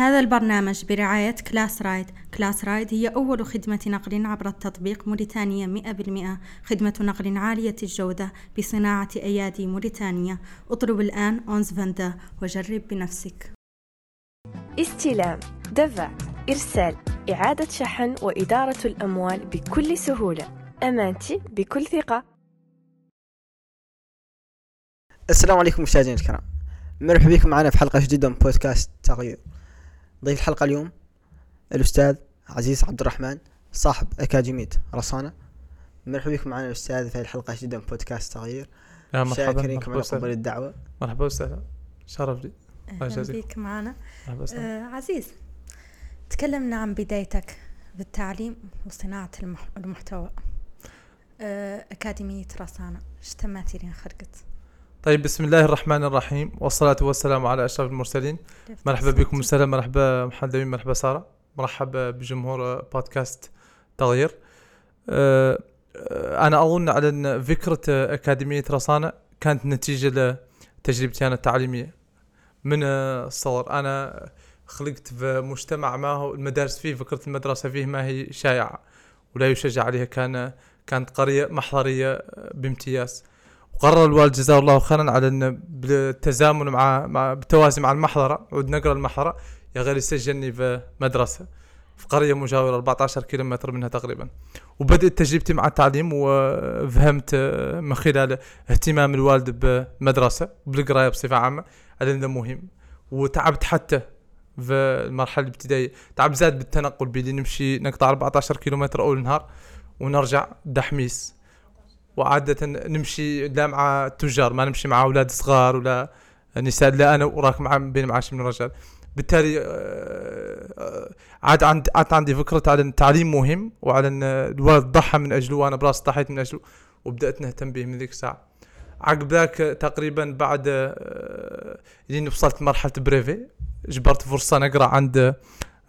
هذا البرنامج برعاية كلاس رايد كلاس رايد هي أول خدمة نقل عبر التطبيق موريتانيا 100% خدمة نقل عالية الجودة بصناعة أيادي موريتانيا. اطلب الآن أونز فاندا وجرب بنفسك. استلام دفع إرسال إعادة شحن وإدارة الأموال بكل سهولة. أمانتي بكل ثقة. السلام عليكم مشاهدينا الكرام. مرحبا بكم معنا في حلقة جديدة من بودكاست تغيير. ضيف الحلقة اليوم. الأستاذ عزيز عبد الرحمن صاحب أكاديمية رصانة. مرحبا بكم معنا الأستاذ في الحلقة الجديدة من بودكاست تغيير مرحبا شاكرين مرحبا كما على قبول الدعوة. مرحبا وسهلا. شرف لي. أهلا يجازيك. بك معنا. مرحبا وسهلا. آه عزيز تكلمنا عن بدايتك بالتعليم وصناعة المح- المحتوى. آه أكاديمية رصانة إيش تماتي لين خرقت طيب بسم الله الرحمن الرحيم والصلاة والسلام على أشرف المرسلين. مرحبا بكم وسهلا مرحبا محمد أمين مرحبا سارة. مرحبا بجمهور بودكاست تغيير. أه، أه، أنا أظن على أن فكرة أكاديمية رصانة كانت نتيجة لتجربتي أنا التعليمية. من الصغر أنا خلقت في مجتمع ما هو المدارس فيه فكرة المدرسة فيه ما هي شائعة ولا يشجع عليها. كان كانت قرية محضرية بامتياز. وقرر الوالد جزاه الله خيرا على أن بالتزامن مع مع بالتوازي مع المحضرة عود نقرأ المحضرة يا غير يسجلني في مدرسة في قرية مجاورة 14 كيلومتر منها تقريبا. وبدأت تجربتي مع التعليم وفهمت من خلال اهتمام الوالد بمدرسة بالقراية بصفة عامة على أنه مهم. وتعبت حتى في المرحلة الابتدائية. تعب زاد بالتنقل بيدي نمشي نقطع 14 كيلومتر أول نهار ونرجع دحميس. وعادة نمشي لا مع تجار ما نمشي مع أولاد صغار ولا نساء لا أنا وراك مع بين معاش من الرجال. بالتالي آه، آه، عاد عندي عاد عندي فكرة على أن التعليم مهم وعلى أن الوالد ضحى من أجله وأنا براسي ضحيت من أجله وبدأت نهتم به من ذيك الساعة. عقب ذاك تقريبا بعد آه، لين وصلت مرحلة بريفي جبرت فرصة نقرأ عند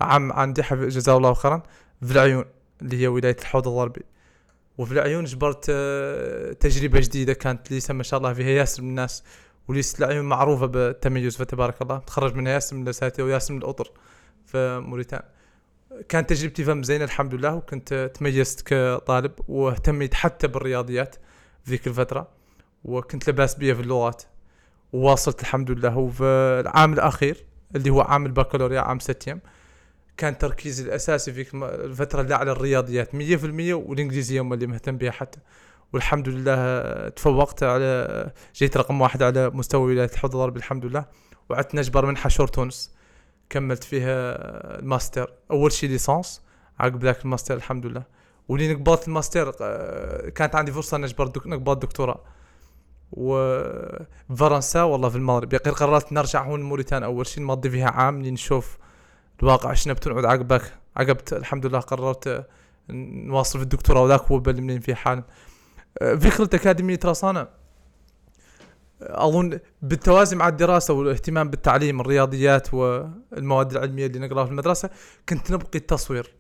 عم عندي جزاه الله خيرا في العيون اللي هي ولاية الحوض الغربي. وفي العيون جبرت آه، تجربة جديدة كانت ليس ما شاء الله فيها ياسر من الناس وليس العيون معروفة بالتميز فتبارك الله. تخرج منها ياسر من لساتي وياسر من الأطر في موريتان كانت تجربتي فم زينة الحمد لله وكنت تميزت كطالب واهتميت حتى بالرياضيات ذيك الفترة وكنت لباس بيها في اللغات وواصلت الحمد لله. وفي العام الأخير اللي هو عام البكالوريا عام septième كان تركيزي الأساسي في الفترة اللي على الرياضيات 100% والإنجليزية هم اللي مهتم بها حتى. والحمد لله تفوقت على جيت رقم واحد على مستوى ولاية الحوض الغربي الحمد لله. وعدت نجبر منحة شور تونس. كملت فيها الماستر. أول شيء ليسانس عقب ذاك الماستر الحمد لله. ولين قبلت الماستر آه، كانت عندي فرصة نجبر دك... نقبل دكتوراه. وفرنسا والله في المغرب. يقين قررت نرجع هون موريتان أول شيء نمضي فيها عام لنشوف الواقع شنو بتنعد عقبك. عقبت الحمد لله قررت نواصل في الدكتوراه وذاك هو اللي منين فيه فكرة أكاديمية رصانة أظن بالتوازي مع الدراسة والاهتمام بالتعليم الرياضيات والمواد العلمية اللي نقراها في المدرسة كنت نبقي التصوير.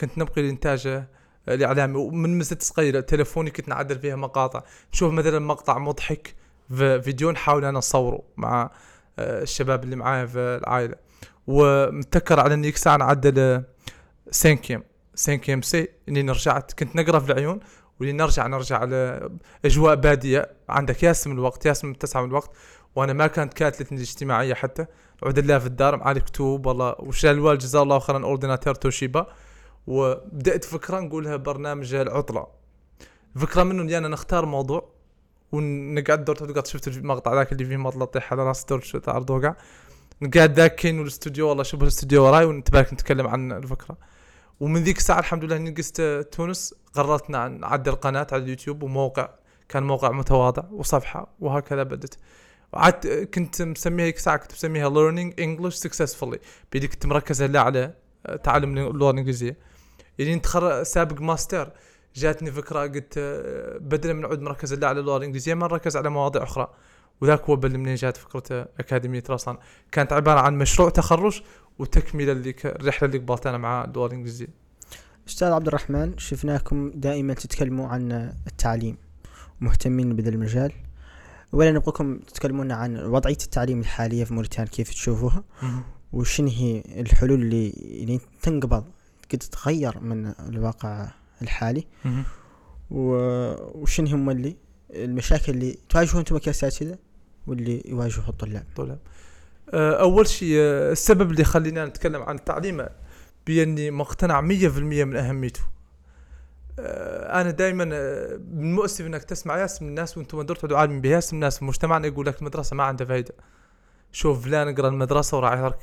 كنت نبقي الإنتاج الإعلامي. ومن مزة صغيرة تلفوني كنت نعدل فيها مقاطع. نشوف مثلا مقطع مضحك في فيديو نحاول أنا نصوره مع الشباب اللي معايا في العائلة. ومتذكر على إني ساعه نعدل cinquième cinquième C إني رجعت كنت نقرأ في العيون ولين نرجع نرجع على أجواء بادية. عندك ياسم الوقت ياسم متسع من الوقت وأنا ما كانت كاتلتني الاجتماعيه حتى. عود الله في الدار مع الكتوب والله وشال الوالد جزاه الله خيرا ordinateur Toshiba. وبدأت فكرة نقولها برنامج العطلة. فكرة منه إني أنا نختار موضوع ونقعد دور تقعد شفت المقطع ذاك اللي فيه مطلع طيح على راس دور شو تعرض وقع نقعد ذاك كاين الاستوديو والله شبه الاستوديو وراي ونتبارك نتكلم عن الفكرة. ومن ذيك الساعة الحمد لله اني قست تونس قررت نع- نعدل قناه على اليوتيوب وموقع كان موقع متواضع وصفحة وهكذا بدت. وعدت كنت مسميها هيك ساعة كنت مسميها learning English successfully. بيدي كنت مركز على تعلم اللغة الانجليزيه يعني نتخرج سابق ماستر جاتني فكرة قلت آه، بدلا من نعود مركز على اللغة الانجليزيه ما نركز على مواضيع أخرى. وذاك هو اللي منين جات فكرة أكاديمية رأسان. كانت عبارة عن مشروع تخرج وتكملة اللي الرحله اللي قبلت أنا مع اللغة الانجليزيه أستاذ عبد الرحمن شفناكم دائما تتكلموا عن التعليم مهتمين بهذا المجال. ولا نبغاكم تتكلمون عن وضعية التعليم الحالية في موريتانيا كيف تشوفوها؟ وشن هي الحلول اللي اللي تنقبض قد تتغير من الواقع الحالي؟ وشن هم اللي المشاكل اللي تواجهون أنتم كأساتذة؟ واللي يواجهوا الطلاب طلاب آه، أول شيء آه، السبب اللي خلينا نتكلم عن التعليم بأني مقتنع 100% من أهميته. آه، أنا دائما من المؤسف إنك تسمع ياس من الناس وأنتم دور تقعدوا عالمين بياس من الناس في مجتمعنا يقول لك المدرسة ما عندها فايدة. شوف فلان قرا المدرسة وراح يترك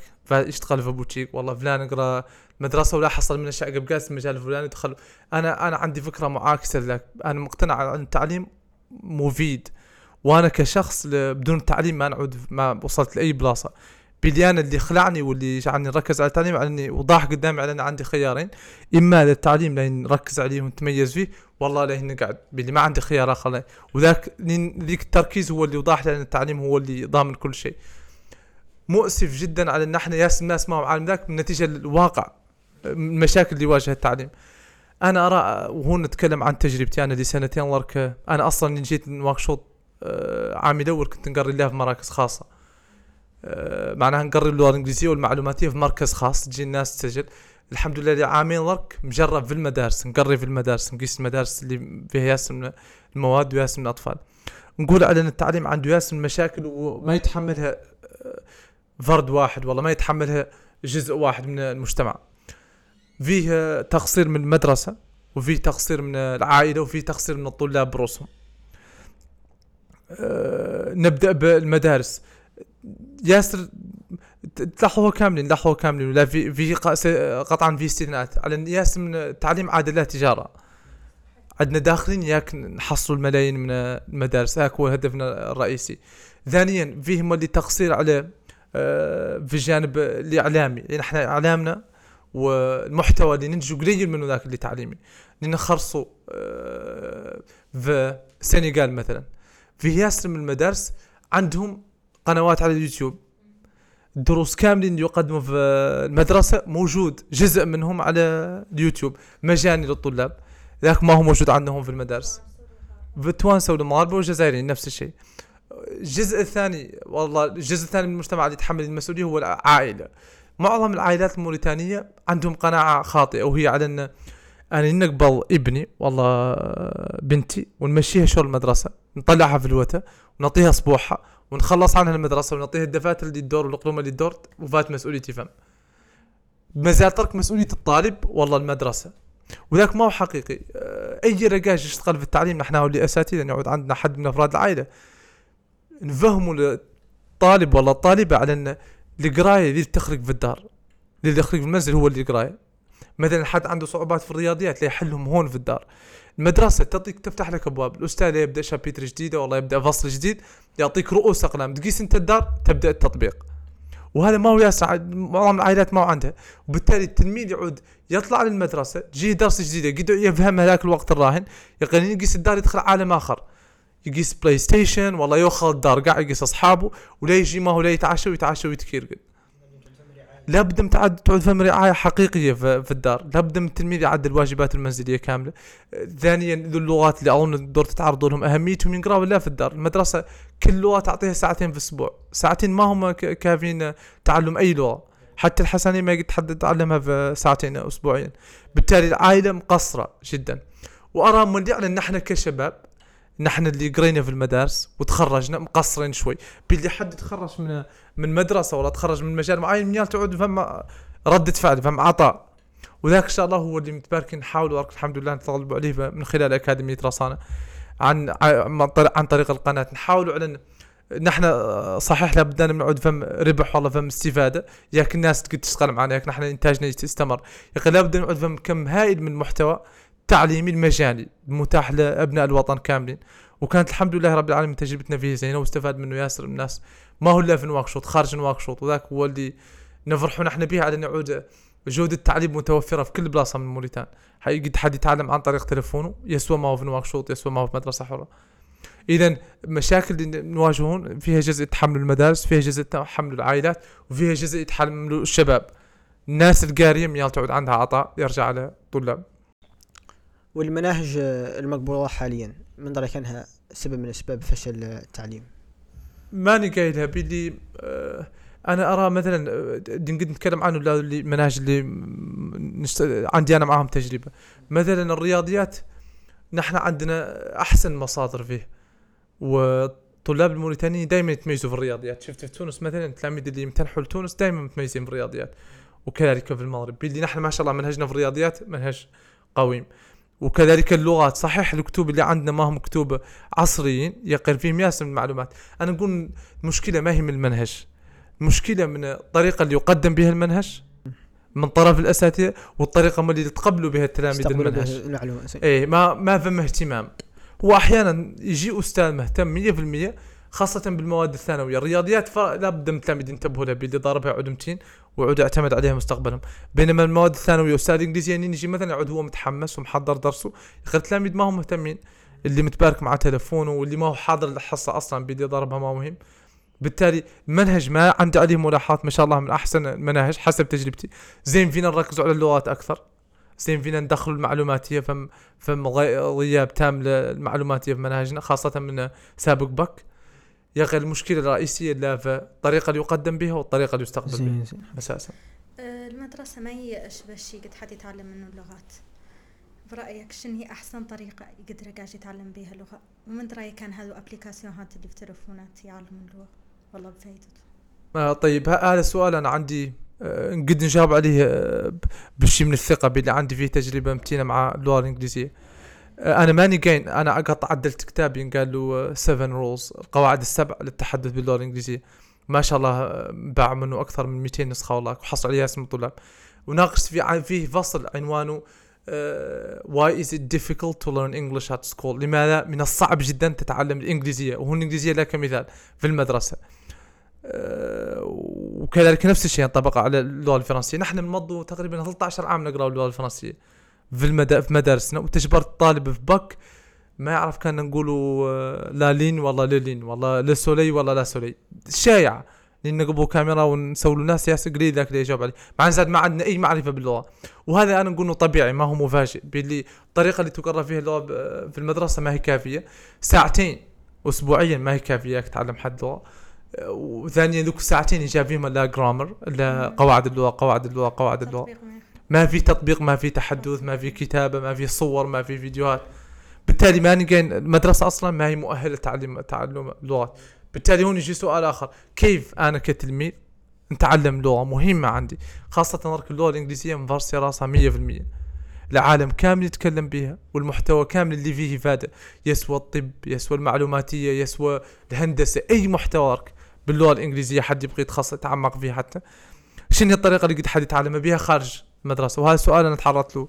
يشتغل في بوتشيك. والله فلان قرا المدرسة ولا حصل من قبقاس في المجال الفلاني دخل أنا أنا عندي فكرة معاكسة لك. أنا مقتنع إن التعليم مفيد. وأنا كشخص بدون التعليم ما نعود ما وصلت لأي بلاصة. بلي أنا اللي خلعني واللي جعلني نركز على التعليم على اني وضاح قدامي على أن عندي خيارين. إما للتعليم لين نركز عليه ونتميز فيه والله لين نقعد بلي ما عندي خيار آخر وذاك ذيك التركيز هو اللي وضاح لي أن التعليم هو اللي ضامن كل شيء. مؤسف جدا على أن إحنا ياس الناس ما هو عالم ذاك نتيجه الواقع المشاكل اللي يواجهها التعليم. أنا أرى وهون نتكلم عن تجربتي أنا لسنتين الله يرك- أنا أصلا جيت آه، عام الأول كنت نقري لها في مراكز خاصة. آه، معناها نقري اللغة الإنجليزية والمعلوماتية في مركز خاص تجي الناس تسجل. الحمد لله عامين ورك مجرب في المدارس نقري في المدارس نقيس المدارس اللي فيها ياس من المواد وياس من الأطفال. نقول على إن التعليم عنده ياس من المشاكل وما يتحملها آه، فرد واحد والله ما يتحملها جزء واحد من المجتمع. فيه آه، تقصير من المدرسة وفيه تقصير من العائلة وفيه تقصير من الطلاب برسهم آه، نبدأ بالمدارس. ياسر ت- تلاحظوها كاملين لاحظوها كاملين ولا في في قطعا في استثناءات. على ياسر من التعليم عاده لا تجارة. عندنا داخلين ياك نحصلوا الملايين من المدارس. هاك هو هدفنا الرئيسي. ثانيا فيهم اللي تقصير على آه، في الجانب الإعلامي. لأن إحنا إعلامنا والمحتوى اللي ننتجه قليل منه ذاك اللي تعليمي. لأن آه، في السنغال مثلا. في ياسر من المدارس عندهم قنوات على اليوتيوب. دروس كاملين يقدموا في المدرسة موجود جزء منهم على اليوتيوب. مجاني للطلاب. ذاك ما هو موجود عندهم في المدارس. في التوانسة والمغاربة والجزائريين نفس الشيء. الجزء الثاني والله الجزء الثاني من المجتمع اللي يتحمل المسؤولية هو العائلة. معظم العائلات الموريتانية عندهم قناعة خاطئة وهي على أن أنا نقبل ابني والله بنتي ونمشيها شغل المدرسة. نطلعها في الوتا ونعطيها اسبوعها ونخلص عنها المدرسة ونعطيها الدفاتر اللي تدور والقلوم اللي تدور وفات مسؤوليتي فهم مازال ترك مسؤولية الطالب والله المدرسة. وذاك ما هو حقيقي. آه، أي رجاج يشتغل في التعليم نحن اللي اساتذه نعود عندنا حد من أفراد العائلة. نفهموا للطالب والله الطالبه على أن القراية اللي تخرج في الدار اللي يخرج في المنزل هو اللي قرايه مثلا حد عنده صعوبات في الرياضيات لا يحلهم هون في الدار. المدرسة تعطيك تفتح لك أبواب. الأستاذ يبدأ chapitre جديدة والله يبدأ فصل جديد يعطيك رؤوس أقلام. تقيس أنت الدار تبدأ التطبيق. وهذا ما هو ياسر معظم العائلات ما هو عندها. وبالتالي التلميذ يعود يطلع للمدرسة تجيه درس جديده قد يفهم هذاك الوقت الراهن. يقين يقيس الدار يدخل عالم آخر. يقيس PlayStation والله ياخذ الدار قاعد يقيس أصحابه ولا يجي ما هو لا يتعشى ويتعشى ويتكيرقد لابد من تعد تعود فهم رعايه حقيقية في, الدار. لابد من التلميذ يعدل الواجبات المنزليه كاملة. ثانيا ذو اللغات اللي أظن الدور تتعرض لهم أهميتهم ينقراوا لا في الدار. المدرسة كل لغة تعطيها ساعتين في الأسبوع. ساعتين ما هم كافيين تعلم أي لغة. حتى الحسنية ما قد تعلمها في ساعتين اسبوعيا بالتالي العائلة مقصرة جدا. وأرى من يعلن نحن كشباب نحن اللي قرينا في المدارس وتخرجنا مقصرين شوي. باللي حد تخرج من من مدرسة ولا تخرج من مجال معين من تعود فهم ردة فعل فهم عطاء. وذاك إن شاء الله هو اللي متباركين نحاول الحمد لله نتغلب عليه من خلال أكاديمية رصانه عن عن طريق- القناة. نحاول على نحن آه، صحيح لابد ان نعود فم ربح والله فم استفادة ياك الناس تقدر تشتغل معنا ياك نحن إنتاجنا يستمر. ياك لابد نعود فم كم هائل من المحتوى تعليمي المجاني المتاح لأبناء الوطن كاملين. وكانت الحمد لله رب العالمين تجربتنا فيه زينة واستفاد منه ياسر من الناس. ما هو إلا في نواكشوط خارج نواكشوط وذاك هو اللي نفرحوا نحن به على نعود جودة التعليم متوفرة في كل بلاصة من موريتان. حقيقة حد يتعلم عن طريق تلفونه يسوى ما هو في نواكشوط يسوى ما هو في مدرسة حرة. إذا مشاكل اللي نواجهون فيها جزء يتحمل المدارس فيها جزء يتحمل العائلات وفيها جزء يتحمل الشباب. الناس القارية ميال تعود عندها عطاء يرجع على الطلاب والمناهج آه، المقبولة حاليا من رأيك أنها سبب من أسباب فشل التعليم. ماني قايلها باللي آه أنا أرى مثلا آه، نقدر نتكلم عنه المناهج اللي نشت... عندي أنا معاهم تجربة. مثلا الرياضيات نحن عندنا أحسن مصادر فيه. والطلاب الموريتانيين دائما يتميزوا في الرياضيات. شفت في تونس مثلا التلاميذ اللي يمتنحوا لتونس دائما متميزين في الرياضيات. وكذلك في المغرب. اللي نحن ما شاء الله منهجنا في الرياضيات منهج قويم. وكذلك اللغات. صحيح الكتب اللي عندنا ما هم كتب عصريين يقر فيهم ياسر من المعلومات. أنا نقول المشكلة ما هي من المنهج. المشكلة من الطريقة اللي يقدم بها المنهج من طرف الأساتذة والطريقة اللي يتقبلوا بها التلاميذ المنهج. إيه ما ما فما اهتمام. هو أحيانا يجي أستاذ مهتم 100% خاصة بالمواد الثانوية، الرياضيات ف- لابد من التلاميذ ينتبهوا لها باللي ضاربها يعود متين ويعود يعتمد عليها مستقبلا، بينما المواد الثانوية أستاذ انجليزي يعني يجي مثلا يعود هو متحمس ومحضر درسه، غير التلاميذ ما هم مهتمين، اللي متبارك مع تلفونه واللي ما هو حاضر الحصة أصلا باللي ضربها ما مهم. بالتالي المنهج ما عندي عليه ملاحظات ما شاء الله من أحسن المناهج حسب تجربتي، زين فينا نركزوا على اللغات أكثر، زين فينا ندخل المعلوماتية فم فم غي- غياب تام للمعلوماتية في مناهجنا خاصة من سابق بك. يا أخي المشكلة الرئيسية لا في الطريقة اللي يقدم بها والطريقة اللي يستقبل بها. أساسا. آه، المدرسة ما هي أشبه شيء قد حد يتعلم منه اللغات؟ برأيك شنو هي أحسن طريقة يقدر قاعد يتعلم بها لغة ومن رأيك كان هذو أبليكاسيونات اللي في تلفونات يعلمون اللغة؟ والله بفايدته آه طيب هذا السؤال أنا عندي آه، قد نجاوب عليه آه، ب- بشيء من الثقة باللي عندي فيه تجربة متينه مع اللغة الإنجليزية. آه، أنا ماني جاين أنا قط عدلت كتابي قال له 7 رولز القواعد السبع للتحدث باللغة الإنجليزية. ما شاء الله آه، باع منه أكثر من 200 نسخة والله. وحصل عليها اسم الطلاب وناقشت فيه عن- فيه فصل عنوانه آه، why is it difficult to learn English at school لماذا من الصعب جدا تتعلم الإنجليزية؟ وهو الإنجليزية لا كمثال في المدرسة. آه، وكذلك نفس الشيء ينطبق على اللغة الفرنسية. نحن بنمضوا تقريبا 13 عام نقرأ اللغة الفرنسية. في المدا في مدارسنا وتجبرت الطالب في بك ما يعرف كان نقولوا آه، لا لين والله للين والله لا سولي والله لا سولي. شايعة لأن نقبوا كاميرا ونسولوا ناس ياسر قليل ذاك اللي يجاوب عليه. مع زاد ما عندنا أي معرفة باللغة. وهذا أنا نقول طبيعي ما هو مفاجئ. باللي الطريقة اللي تقرأ فيها اللغة في المدرسة ما هي كافية. ساعتين اسبوعيا ما هي كافية تتعلم حد لغة. آه، وثانيا ذوك الساعتين يجاب فيهم لا جرامر لا قواعد اللغة قواعد اللغة قواعد اللغة. ما- في تطبيق ما في تحدث ما في كتابة ما في صور ما في فيديوهات. بالتالي ما نلقى المدرسة أصلا ما هي مؤهلة لتعلم تعلم اللغات بالتالي هون يجي سؤال آخر. كيف أنا كتلميذ نتعلم لغة مهمة عندي؟ خاصة ترك اللغة الإنجليزية مفرسه راسها 100% العالم كامل يتكلم بها والمحتوى كامل اللي فيه افاده يسوى الطب يسوى المعلوماتية يسوى الهندسة أي محتوى باللغة الإنجليزية حد يبغى يتخصص يتعمق فيه حتى. شنو الطريقة اللي قد حد يتعلم بها؟ خارج. المدرسة. وهذا السؤال أنا تعرضت له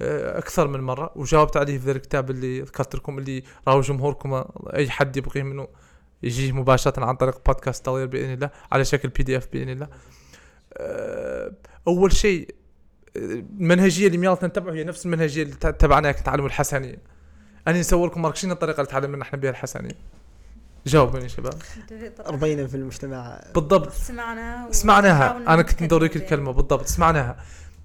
آه، أكثر من مرة وجاوبت عليه في ذا الكتاب اللي ذكرت لكم اللي راهو جمهوركم أي حد يبغيه منه يجيه مباشرة عن طريق بودكاست تغيير بإذن الله على شكل PDF بإذن الله. آه، أول شيء المنهجية اللي ميالتنا نتبعه هي نفس المنهجية اللي تبعنا كنتعلم الحسنية. أنا نصور لكم شنو الطريقة اللي تعلمنا إحنا بها الحسنية. جاوبوني يا شباب. ربينا في المجتمع. بالضبط. سمعنا سمعناها. ونحاول أنا كنت بها. الكلمة. بالضبط. سمعناها.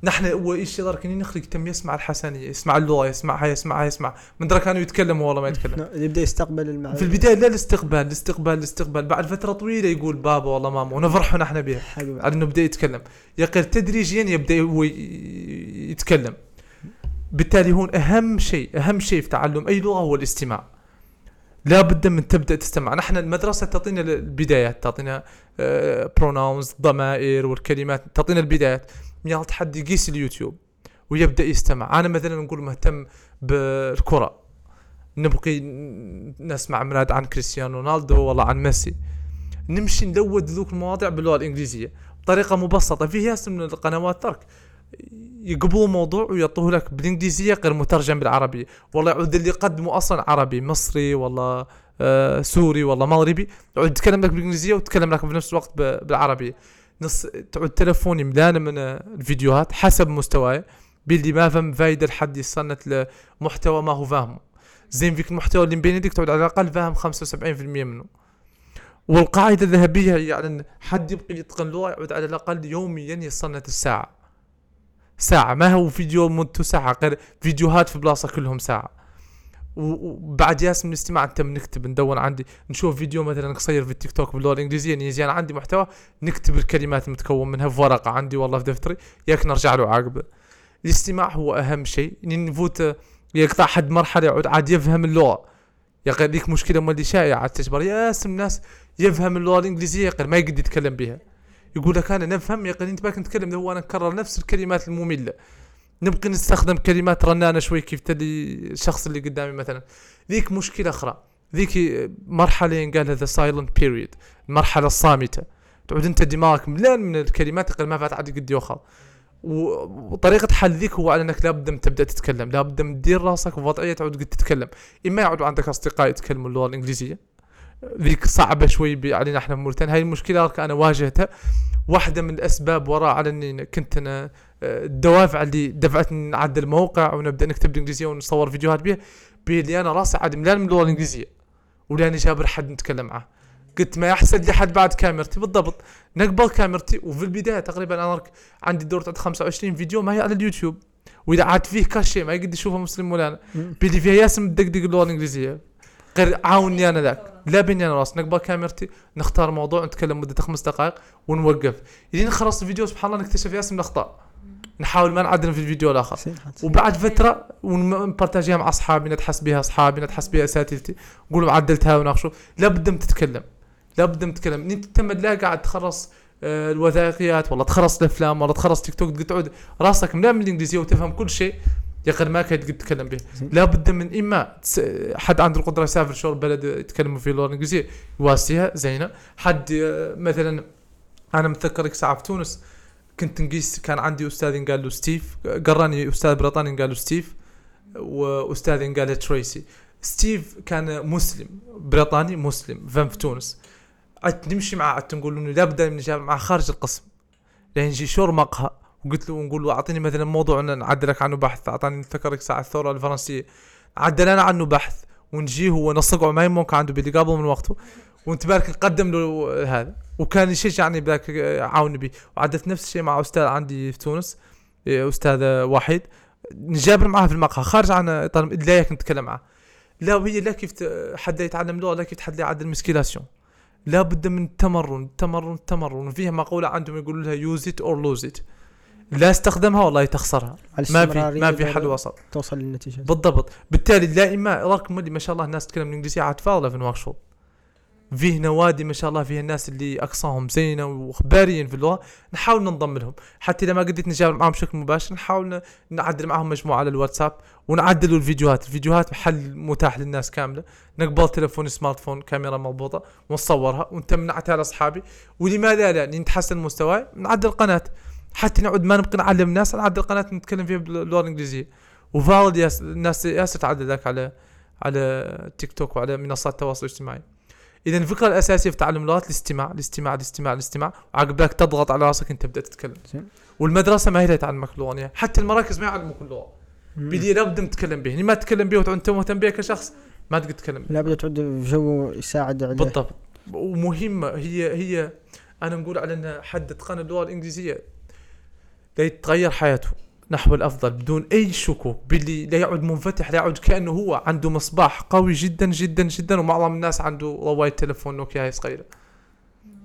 نحن هو إيش يضرك اني نخرج تم يسمع الحسنيه يسمع اللغة يسمعها يسمعها يسمع من درك كانوا يتكلموا والله ما يتكلم. نعم، يبدأ يستقبل المعلومه في البداية لا الاستقبال الاستقبال الاستقبال. بعد فترة طويلة يقول بابا والله ماما ونفرحوا نحن بها. على إنه بدأ يتكلم. يقل تدريجيا يبدأ هو يتكلم. بالتالي هون أهم شيء أهم شيء في تعلم أي لغة هو الاستماع. لا بد من تبدأ تستمع. نحن المدرسة تعطينا البدايات تعطينا بروناونز ضمائر والكلمات تعطينا البدايات. يلا حد يقيس اليوتيوب ويبدأ يستمع. أنا مثلا نقول مهتم بالكرة. نبغي ن- نسمع مراد عن كريستيانو رونالدو والله عن ميسي. نمشي نلود ذوك المواضيع باللغة الإنجليزية بطريقة مبسطة. في ياسر من القنوات ترك يقبلوا موضوع ويعطوه لك بالإنجليزية غير مترجم بالعربيه والله يعود اللي يقدمه أصلا عربي مصري والله آه سوري والله مغربي. يعود يتكلم لك بالإنجليزية ويتكلم لك بنفس الوقت بالعربيه نص تعود تلفوني ملانه من الفيديوهات حسب مستواي باللي ما فهم فايدة لحد يصنت لمحتوى ما هو فاهمه. زين فيك المحتوى اللي مبين يدك تعود على الأقل فاهم 75% منه. والقاعدة الذهبية هي يعني إن حد يبقى يتقن لغه يعود على الأقل يوميا يصنت الساعة. ساعة ما هو فيديو مدته ساعة غير فيديوهات في بلاصة كلهم ساعة. وبعد ياس من الاستماع انت بنكتب ندون عندي نشوف فيديو مثلا قصير في التيك توك باللغة الإنجليزية نيجي أنا عندي محتوى نكتب الكلمات المتكون منها في ورقة عندي والله في دفتري ياك نرجع له عقبه الاستماع هو أهم شيء نفوت يقطع حد مرحلة يعود عاد يفهم اللغة. يا أخي ليك مشكلة مولي شائعه عاد تجبر ياس الناس يفهم اللغة الإنجليزية أخي ما يقدر يتكلم بها يقول لك أنا نفهم أخي أنت باك نتكلم هو أنا نكرر نفس الكلمات المملة. نبقى نستخدم كلمات رنانه شوي كيف تدي الشخص اللي قدامي مثلا. ذيك مشكلة أخرى. ذيك مرحلة ينقال هذا silent period المرحلة الصامتة. تعود أنت دماغك ملان من الكلمات يقول ما فات عاد قد يوخر. و- وطريقة حل ذيك هو على أنك لابد من تبدأ تتكلم، لابد من تدير راسك وضعية تعود قد تتكلم، إما يعود عندك أصدقاء يتكلموا اللغة الإنجليزية. ذيك صعبة شوي علينا إحنا في موريتانيا، هاي المشكلة أنا واجهتها. واحدة من الأسباب وراء على أني كنت أنا الدوافع اللي دفعتني نعدل موقع ونبدأ نكتب بالانجليزية ونصور فيديوهات بها بلي أنا راسي عاد ملان من اللغة الإنجليزية ولاني جابر حد نتكلم معاه. قلت ما يحسن لي حد بعد كاميرتي بالضبط. نقبل كاميرتي وفي البداية تقريبا أنا عندي دورة عند 25 فيديو ما هي على اليوتيوب. وإذا عاد فيه كاشي ما يقدر يشوفه مسلم مولانا. بيدي فيها ياسم مدقدق اللغة الإنجليزية. غير عاوني أنا ذاك. لا بيني أنا راس نقبل كاميرتي نختار موضوع نتكلم مدة خمس دقائق ونوقف. إلين نخلص الفيديو سبحان الله نكتشف ياسم الأخطاء. نحاول ما نعدل في الفيديو الآخر. وبعد فترة ونبارتاجيها مع أصحابي نتحس بها أصحابي نتحس بها أساتذتي. نقول عدلتها وناقشوا. لابد من تتكلم. لابد من تتكلم. انت تم لا قاعد تخلص آه، الوثائقيات والله تخلص الأفلام والله تخلص تيك توك تقعد تعود. راسك ملام الإنجليزية وتفهم كل شيء. يا أخي ما كنت تتكلم به. لابد من إما. حد عنده القدرة يسافر شور بلد يتكلموا فيه اللغة الإنجليزية. يواسيها زينة. حد آه، مثلا أنا متذكر ساعة في تونس. كنت نقيس كان عندي أستاذ قال له ستيف قراني أستاذ بريطاني قال له ستيف وأستاذ قال له تريسي. ستيف كان مسلم بريطاني مسلم فهم في تونس. قعدت نمشي معاه قعدت نقول له لابد من نجاب معاه خارج القسم. لأن يجي شور مقهى وقلت له نقول له أعطيني مثلا موضوع نعدلك عنه بحث أعطاني نتذكر ساعة الثورة الفرنسية. عدل أنا عنه بحث ونجيه هو نصقعه ما يمكن عنده بدي قبل من وقته. وانت بالك نقدم له هذا. وكان يشجعني بذاك عاوني به وعدت نفس الشيء مع أستاذ عندي في تونس إيه، أستاذ وحيد. نجابر معاه في المقهى خارج عن اطار لا نتكلم معاه. لا وهي لا كيف حد يتعلم لغة لا كيف حد يعدل مسكيلاسيون لا بد من التمرن التمرن التمرن. وفيها مقوله عندهم يقولوا لها use it or lose it لا استخدمها والله تخسرها. ما في ما في حل وسط. توصل للنتيجة. بالضبط. بالتالي لا اما راكم اللي ما شاء الله الناس تتكلم الانجليزيه عاد فاضلة في الورك فيه نوادي ما شاء الله فيها الناس اللي أقصاهم زينة واخباريين في اللغة نحاول ننضم لهم. حتى إذا ما قدرت نجاوب معهم بشكل مباشر نحاول نعدل معهم مجموعة على الواتساب ونعدلوا الفيديوهات. الفيديوهات حل متاح للناس كاملة. نقبل تلفون سمارت فون كاميرا مضبوطه ونصورها ونتمنعتها لاصحابي ولماذا لا؟ نتحسن مستواي نعدل قناه حتى نعود ما نبقى نعلم الناس نعدل قناه نتكلم فيها باللغة الإنجليزية. وفاضل ياس الناس ياسر تعدل ذاك على على تيك توك وعلى منصات التواصل الاجتماعي. إذا الفكرة الأساسية في تعلم اللغات الاستماع الاستماع الاستماع الاستماع وعقبك تضغط على راسك أنت تبدأ تتكلم. والمدرسة ما هي اللي تعلمك اللغة يعني حتى المراكز ما يعلموك اللغة. بدي لابد تتكلم به يعني ما تتكلم به وانت مهتم بها كشخص ما تقدر تتكلم لابد تعود في جو يساعد عليه. بالضبط. ومهمة هي هي أنا نقول على أن حد اتقن اللغة الإنجليزية لا يتغير حياته. نحو الأفضل بدون أي شكوك باللي لا يعود منفتح لا يعود كأنه هو عنده مصباح قوي جدا جدا جدا ومعظم الناس عنده رواية تلفون نوكيا صغيرة.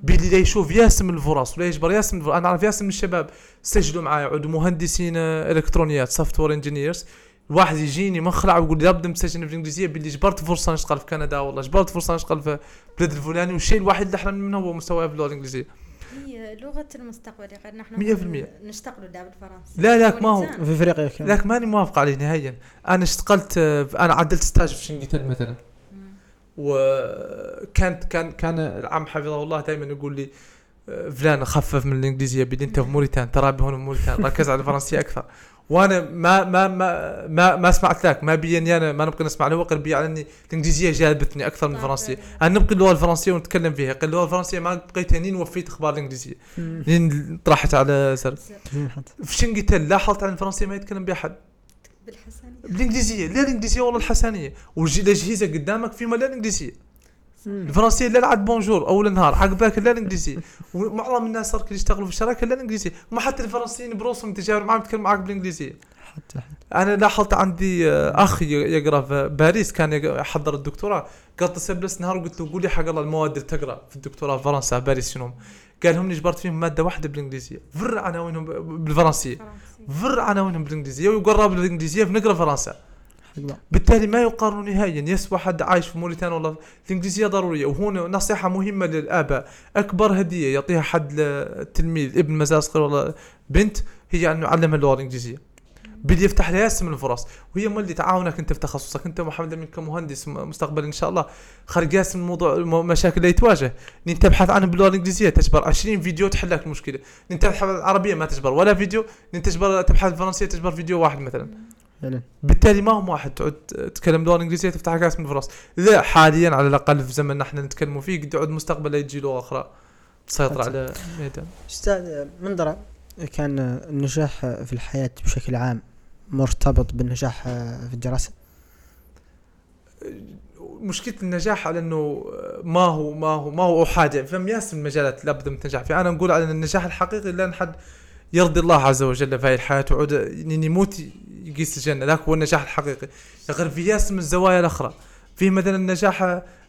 باللي لا يشوف ياسم الفرص ولا يجبر ياسم الفرص. أنا أعرف ياسم من الشباب سجلوا معي يعودوا مهندسين آه، إلكترونيات software engineers واحد يجيني مخلع ويقول لي لابد مسجل في الإنجليزية باللي جبرت فرصة نشتغل في كندا والله جبرت فرصة نشتغل في بلد الفلاني والشيء الوحيد اللي احلم منه هو مستواي في اللغة الإنجليزية. هي لغة المستقبل غير نحن مية في المية. نشتغل ده بالفرنسي لا لا ما هو. في افريقيا لكن ماني موافق عليه نهائيا. أنا اشتغلت أنا عدلت stage في شنقيتل مثلا. وكانت كان كان العم حفظه الله دائما يقول لي فلان خفف من الإنجليزية بدي انت في موريتان ترى هون في موريتان ركز على الفرنسية أكثر. وأنا ما ما ما ما, ما سمعت ذاك ما بيني أنا ما نبقى نسمع له قال بي على اني الإنجليزية جذبتني أكثر من. الفرنسية. أنا نبقي اللغة الفرنسية ونتكلم فيها. قال اللغة الفرنسية ما بقيت هنين وفيت إخبار الإنجليزية. لين طرحت على حتى في شنغيتن لاحظت عن الفرنسية ما يتكلم بها حد بالحسن بالإنجليزية. لا الإنجليزية ولا الحسنية. والاجهزه قدامك في مليان انجليزيه الفرنسية لا عاد بونجور اول نهار عقباك لا الانجليزيه ومعظم الناس صار يشتغلوا في الشركة لا الانجليزيه ما حتى الفرنسيين بروسهم تجاوب معاهم يتكلم معاك بالانجليزيه حتى أنا لاحظت عندي آه، أخ يقرأ في باريس كان يحضر الدكتوراه. قال اتصل بس نهار وقلت له قول لي حق الله المواد اللي تقرأ في الدكتوراه في فرنسا باريس شنو؟ قال هم جبرت فيهم مادة واحدة بالانجليزيه فر عناوينهم بالفرنسية. فر عناوينهم بالانجليزيه ويقرأ بالانجليزيه بنقرا فرنسا. بالتالي ما يقارن نهائيا. يسوى حد عايش في موريتانيا والله. الانجليزيه ضرورية. وهنا نصيحة مهمة للآباء. أكبر هدية يعطيها حد للتلميذ ابن مازال صغير ولا بنت هي انه يعلمها اللغة الإنجليزية. بدي يفتح لها ياسم الفرص. وهي مولي تعاونك أنت في تخصصك. أنت محمد أمين كمهندس مستقبلا إن شاء الله. خارج ياسم الموضوع المشاكل اللي تواجه ان أنت تبحث عنها باللغة الإنجليزية. تجبر 20 فيديو تحل لك المشكلة ان أنت تبحث العربيه ما تجبر. ولا فيديو. ان أنت تجبر تبحث الفرنسيه تجبر فيديو واحد مثلا. فعلا. بالتالي ما هم واحد تعود تتكلم لغه إنجليزية تفتح كاس من الفرص لا حاليا على الأقل في زمننا إحنا نتكلموا فيه قد يعود مستقبل يجي لغه أخرى تسيطر. على ميدان. أستاذ منظرة كان النجاح في الحياة بشكل عام مرتبط بالنجاح في الدراسة؟ مشكلة النجاح على إنه ما هو ما هو ما هو حاجة فهم ياسر المجالات لابد من تنجح فيها أنا نقول على النجاح الحقيقي لأن حد يرضي الله عز وجل في هذه الحياة وعود ان يموت يقيس الجنة. ذاك هو النجاح الحقيقي. غير في ياسر من الزوايا الأخرى. في مثلا النجاح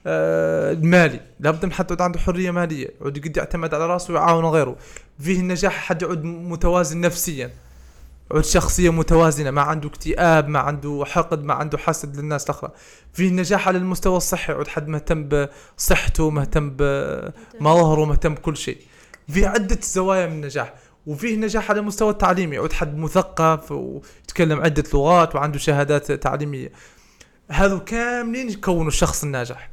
آه، المالي. لابد من حد عنده حرية مالية. يعود يقد يعتمد على رأسه ويعاون غيره. فيه النجاح حد يعود متوازن نفسيا. عود شخصية متوازنة. ما عنده اكتئاب ما عنده حقد ما عنده حسد للناس الأخرى. فيه نجاح على المستوى الصحي. عود حد مهتم بصحته مهتم بمظهره مهتم. بكل شيء. في عدة زوايا من النجاح. وفيه نجاح على المستوى التعليمي. عود حد مثقف ويتكلم عدة لغات وعنده شهادات تعليمية. هذو كاملين يكونوا الشخص الناجح.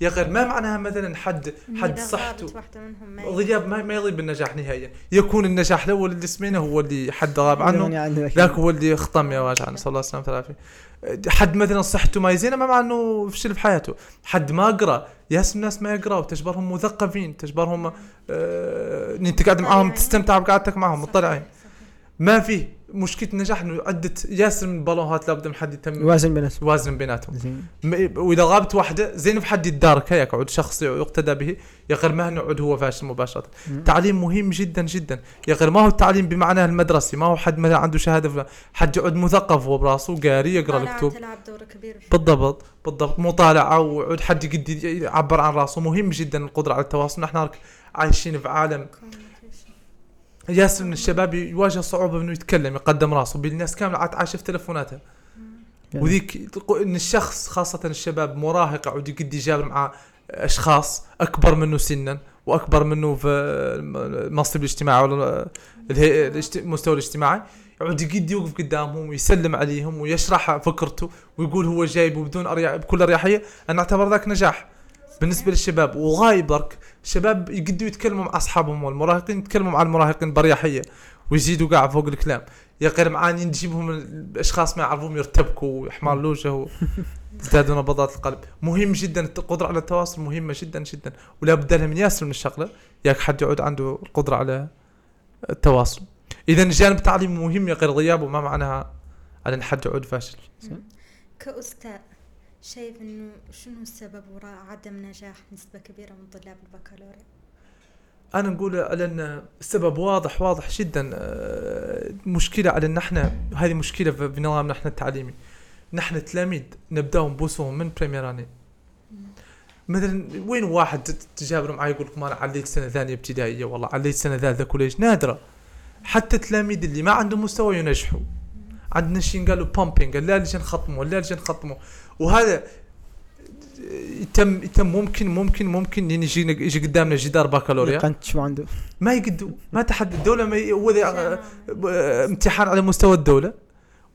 يا غير ما معناها مثلا حد حد صحته. واحدة منهم ما غياب ما, ما يضيب النجاح نهائيا. يكون النجاح الأول اللي اسمينه هو اللي حد غاب عنه. ذاك هو اللي خطم يا واجع نسال الله السلامه والعافيه حد مثلا صحته ما زينة ما معناه إنه فشل في حياته. حد ما قرا ياس الناس ما يقراوا تجبرهم مثقفين تجبرهم آه انت قاعد معاهم تستمتع بقعدتك معهم مطلعين ما فيه مشكلة النجاح إنه عده ياسر من البالوهات لابد من حد يتم يوازن بيناتهم. يوازن بيناتهم. زين. م- وإذا غابت واحدة زين في حد يتداركها يقعد شخص يقتدى به يا غير ما نقعد هو فاشل مباشرة. مم. التعليم مهم جدا جدا. يا غير ما هو التعليم بمعناه المدرسي ما هو حد مثلا عنده شهادة فلان. حد يقعد مثقف هو براسه قاري يقرأ الكتب تلعب دور كبير بالضبط بالضبط. مطالعة وعود حد يقد يعبر عن راسه. مهم جدا القدرة على التواصل. نحن عايشين في عالم. ياسر من الشباب يواجه صعوبة انه يتكلم يقدم راسه. بالناس كاملة في تلفوناتها وذيك إن الشخص خاصة الشباب مراهق يقعد يقد يجابر مع أشخاص أكبر منه سنا وأكبر منه في المنصب الاجتماعي ولا المستوى الاجتماعي يقعد يقد يوقف قدامهم ويسلم عليهم ويشرح فكرته ويقول هو جايبه بدون أريح بكل أريحية أنا أعتبر ذاك نجاح. بالنسبة للشباب وغايب برك الشباب يقدروا يتكلموا مع أصحابهم والمراهقين يتكلموا مع المراهقين باريحيه ويزيدوا قاع فوق الكلام. يا غير معاني نجيبهم الأشخاص ما يعرفوهم يرتبكوا ويحمر لوجه ويزدادوا نبضات القلب. مهم جدا القدرة على التواصل مهمة جدا جدا. ولا بد لها من ياسر من الشغلة ياك حد يعود عنده القدرة على التواصل. اذا الجانب التعليمي مهم يا غير غيابه ما معناها على إن حد يعود فاشل. كأستاذ شايف إنه شنو السبب وراء عدم نجاح نسبة كبيرة من طلاب البكالوريا؟ أنا نقول على أن السبب واضح واضح جدا آه، مشكلة على إن إحنا هذه مشكلة في في نظامنا إحنا التعليمي. نحن تلاميذ نبداو نبوسوهم من première année مثلا وين واحد تجابر معي يقول لكم أنا عليت سنة ثانية ابتدائية؟ والله عليت سنة ثالثة collège. نادرة. حتى التلاميذ اللي ما عندهم مستوى ينجحوا. عندنا شيء قالوا بامبينج لا اللي نخطمه لا اللي نخطمه وهذا يتم يتم ممكن ممكن ممكن يجي يجي قدامنا جدار بكالوريا. قنت شو عنده؟ ما يقدوا ما تحدد الدولة ما ي- هو آه، امتحان على مستوى الدولة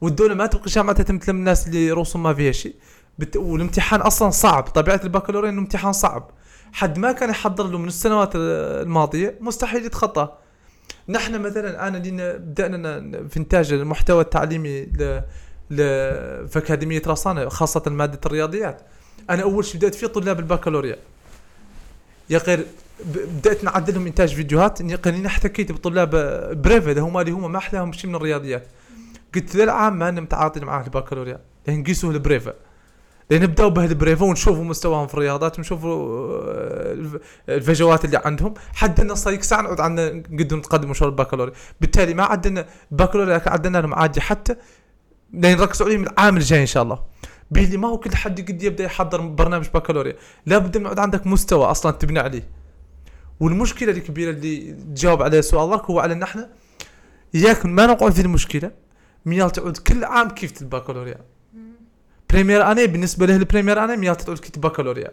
والدولة ما تبقى جامعتها تمثل الناس اللي رؤوسهم ما فيها شيء. بت... والامتحان أصلا صعب طبيعة البكالوريا إنه امتحان صعب. حد ما كان يحضر له من السنوات ال- الماضية مستحيل يتخطاه نحن مثلا أنا لينا بدأنا في إنتاج المحتوى التعليمي ل... في أكاديمية رصانه خاصة مادة الرياضيات. أنا أول شيء بدأت فيه طلاب البكالوريا. يا غير بدأت نعدلهم إنتاج فيديوهات. اني قليلا احتكيت بطلاب brevet هما اللي هم ما أحلاهم شيء من الرياضيات. قلت ذا العام أنا متعاطي معاه البكالوريا. لأن قيسوا ال brevet لنبداو بهال brevet ونشوفوا مستواهم في الرياضات ونشوفوا آه، الف- الفجوات اللي عندهم حد النص يكسع نقعد عندنا قد نتقدم البكالوريا. بالتالي ما عندنا بكالوريا عندنا لهم عادي حتى نركزوا عليهم العام الجاي إن شاء الله. بيلي ما هو كل حد قد يبدأ يحضر برنامج بكالوريا. لابد من يقعد عندك مستوى أصلا تبني عليه. والمشكلة الكبيرة اللي تجاوب على سؤالك هو على إن إحنا اياك ما نقعد في المشكلة. ميال تعود كل عام كيف البكالوريا première année بالنسبة له ال première année ميال تعود كيف بكالوريا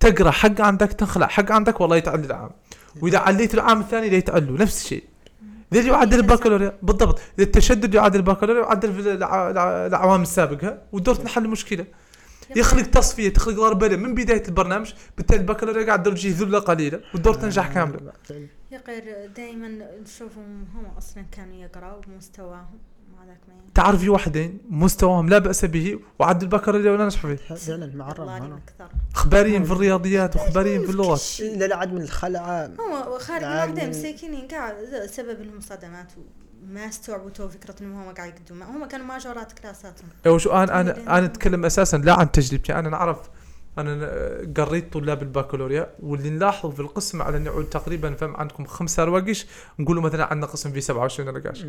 تقرأ حق عندك تخلع حق عندك والله يتعلي العام. وإذا عليت العام الثاني لا يتعلوا نفس الشيء. ذي اللي يعدل البكالوريا بالضبط. التشدد يعدل البكالوريا يعدل في الع- الع- الاعوام السابقة ودور نحل المشكلة يخلق تصفية تخلق ضربة من بداية البرنامج بالتالي البكالوريا قاعد درجه ذلة قليلة والدور تنجح كاملة. يا غير دائما نشوفهم هم أصلا كانوا يقرأوا بمستواهم. مع ذاك ما يعني. تعرف في واحدين مستواهم لا بأس به وعد البكالوريا ولا نجح فيه. فعلا معرض اخباريين في الرياضيات واخباريين في اللغات لا لا عاد من الخلعه هو خارج من- مساكين قاعد سبب لهم صدمات وما استوعبوا تو فكرة انهم هم قاعد يقدموا. هم كانوا ماجورات كلاساتهم. أو شو أنا أنا أنا أتكلم أساسا لا عن تجربتي أنا نعرف أنا قريت طلاب البكالوريا واللي نلاحظ في القسم على إنه يعود تقريبا فهم عندكم خمسة رواقش نقولوا مثلا عندنا قسم فيه 27 رقاش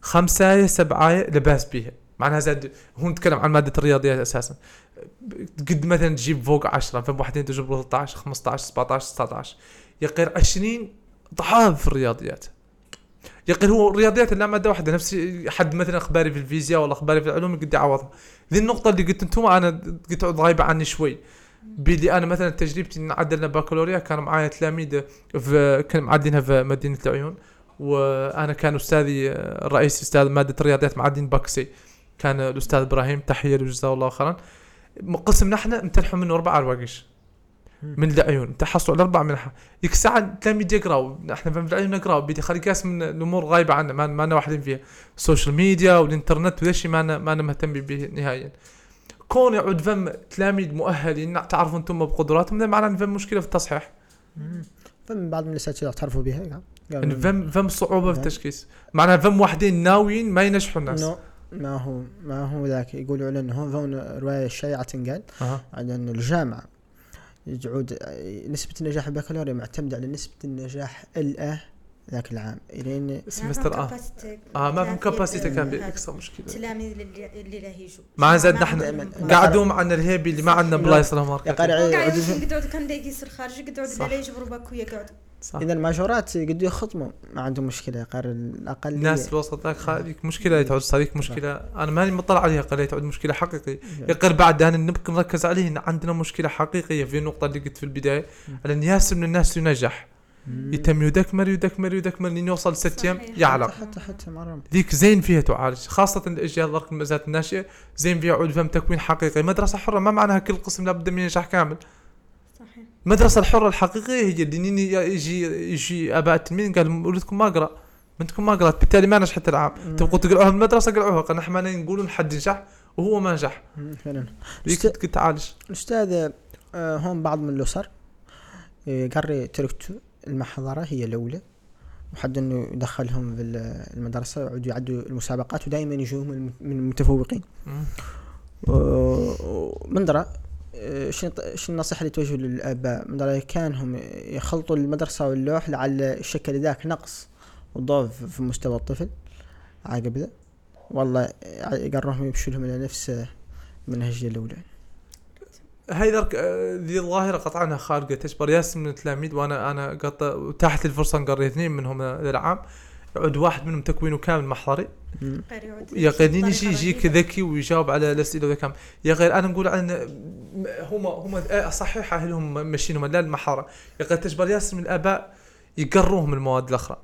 خمسة سبعة لباس بيها. معناها زاد هو نتكلم عن مادة الرياضيات أساسا. قد مثلا تجيب فوق 10 فهم واحدين تجيب 13 15 17 19 يقير 20 ضعاف في الرياضيات. يقير هو الرياضيات لا مادة واحدة نفس حد مثلا أخباري في الفيزياء ولا أخباري في العلوم قد يعوضها. ذي النقطة اللي قلت أنتم أنا قلت غايبة عني شوي. بيلي أنا مثلا تجربتي إن عدلنا بكالوريا كان معايا تلاميذ في كان معدينها في مدينة العيون وأنا كان أستاذي الرئيسي أستاذ مادة الرياضيات معدين bac C كان الأستاذ إبراهيم تحية له جزاه الله خيرا. قسمنا إحنا امتنحوا منه أربع رواقش من العيون تحصلوا على أربع منحه ديك الساعة تلاميذ يقراوا. إحنا في العيون نقراوا. بدي خلي قاس من الأمور غايبة عنا ما ما لنا واحدين فيها. ال social media والإنترنت وذا الشيء ما أنا ما أنا مهتم به نهائيا. كون يعود فم تلاميذ مؤهلين تعرفوا أنتم بقدراتهم ده معناه إن فم مشكلة في التصحيح. فمن بعض من الأساتذة تعرفوا بها إن قالوا فم فم صعوبة في نعم. التشخيص. معناها فم واحدين ناويين ما ينجحوا الناس. انه ما هو ما هو ذاك. يقولوا على إنه هون رواية شائعه تنقال أها. على إنه الجامعة يجعود نسبة النجاح البكالوريا معتمدة على نسبة النجاح الأه ذاك العام لين سمستر آه. آه ما فهم كاباسيتي كافيه أكثر مشكلة. التلاميذ اللي لا يجوا مع زاد نحن. قعدوا معنا الهيبي اللي ما عندنا بلايص لهم يقعدوا كان دا يقيسر خارج يقعدوا صح. لا يجبروا باكو يقعدوا. صح. إذا الماجورات قد يخطموا. ما عندهم مشكلة يا قارع الأقل الناس الوسط ذاك هذيك مشكلة تعود هذيك مشكلة. أنا ماني مطلع عليها قال تعود مشكلة حقيقية. يقر بعد أنا نبقى نركز عليه إن عندنا مشكلة حقيقية. في النقطه اللي قلت في البداية على أن ياسر من الناس ينجح. يتم يدكمر يدكمر يدكمر لين يوصل ست أيام. يعلق حتى حتى مرة. ذيك زين فيها تعالج خاصة الأجيال ذاك المزات الناشئة زين فيها عود فهم تكوين حقيقي. مدرسة حرة ما معناها كل قسم لابد من ينجح كامل. صحيح. المدرسة الحرة الحقيقية هي اللي يجي يجي آباء التلميذ قال ولدكم ما قرأ بنتكم ما قرأت بالتالي ما نجحت العام. تبقوا تقرأوها من المدرسة قرأوها. قال نحن ما نقولون حد نجح وهو ما نجح. فعلا. تعالج الأستاذ آه، هون بعض من الأسر آه، قري تركته المحضرة هي الأولى. وحد إنه يدخلهم في ال- المدرسة يقعدوا يعدوا المسابقات ودائما يجوهم من المتفوقين. ومن آه، شنو النصيحة اللي توجه للآباء؟ من درى كانهم يخلطوا المدرسة واللوح لعل شكل ذاك نقص وضعف في مستوى الطفل عقب ذا والله يقررهم يمشوا لهم إلى نفس المنهجية الأولى. هاي آه، ذي الظاهرة قطعا خارجة تشبر ياس من التلاميذ وأنا أنا قط اتاحت لي الفرصة نقري اثنين منهم ذا العام يعود واحد منهم تكوينه كامل محضري. مم. غير يعود يا غير يجي يجيك. ذكي ويجاوب على الأسئلة وذا كم يا غير أنا نقول عن هم هم آه، صحيح أهلهم ماشيينهم لا المحارة. يا غير تجبر ياسر من الآباء يقروهم المواد الأخرى.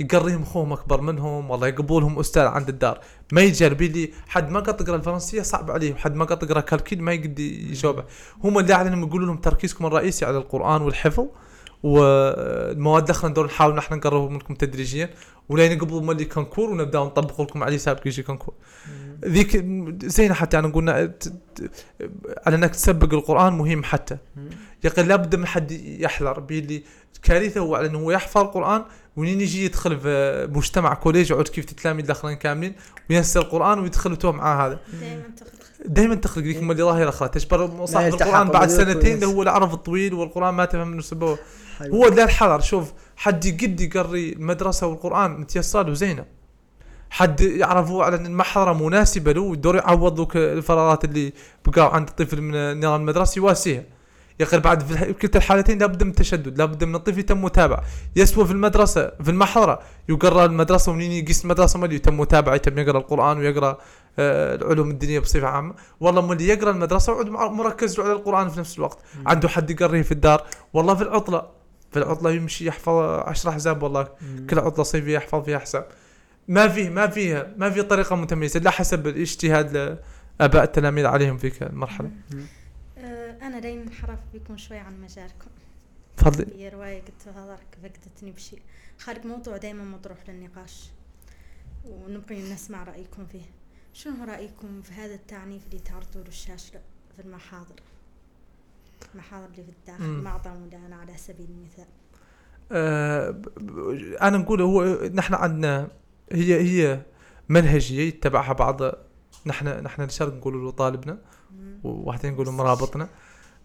يقريهم اخوهم أكبر منهم والله يقبولهم أستاذ عند الدار. ما يجرب لي حد ما قد تقرا الفرنسية صعب عليه حد ما قد تقرا كالكيل ما يقدر يجاوبه. هم اللي عليهم يقولوا لهم تركيزكم الرئيسي على القرآن والحفظ والمواد الاخرى ندور نحاول نحن نقرب منكم تدريجيا. ولين قبل ملي concours ونبدأ نطبق لكم عليه سابق يجي concours ذيك زينة حتى يعني قلنا ت- ت- على إنك تسبق القرآن مهم حتى. يقول لابد من حد يحذر بيلي كارثة هو على إنه هو يحفظ القرآن ونين يجي يدخل في مجتمع collège يقعد كيف تتلاميذ الاخرين كاملين وينسى القرآن ويدخل تو مع هذا. دائما دائما تخلق لك مولي ظاهره أخرى تجبر صاحب القرآن بعد سنتين ونفس. هو العرف الطويل والقرآن ما تفهم منه سببه. حلو. هو لا الحذر. شوف حد يقد يقري المدرسة والقرآن متيسر له زينه حد يعرفوا على إن المحضره مناسبة له ويدور يعوض له ك- الفراغات اللي بقاو عند الطفل من النظام المدرسي يواسيها. يقل بعد في كلتا الحالتين لابد من التشدد لابد من الطفل يتم متابعة. يسوى في المدرسة في المحضرة يقرأ المدرسة ومنين يقيس المدرسة مالي يتم متابعة يتم يقرأ القرآن ويقرأ العلوم الدينية بصفة عامة. والله مولي يقرأ المدرسة ويقعد مركز له على القرآن في نفس الوقت. عنده حد يقريه في الدار. والله في العطلة في العطلة يمشي يحفظ عشر أحزاب والله. كل عطلة صيفية يحفظ فيها أحزاب. ما فيه ما فيها ما في طريقة متميزة لا حسب الاجتهاد لآباء التلاميذ عليهم في المرحله آه، أنا دايما انحرف بكم شوي عن مجالكم. تفضلي هي رواية قلت هذاك فقدتني بشيء خارج موضوع دايما مطروح للنقاش. ونبغي نسمع رأيكم فيه. شنو رأيكم في هذا التعنيف اللي تعرضوا له الشاشة في المحاضر المحاضر اللي في الداخل مم. معظم مدانة على سبيل المثال آه أنا نقول هو نحن عندنا هي هي منهجية يتبعها بعض نحن نحن الشرق نقول له طالبنا مم. وواحدين يقولوا مرابطنا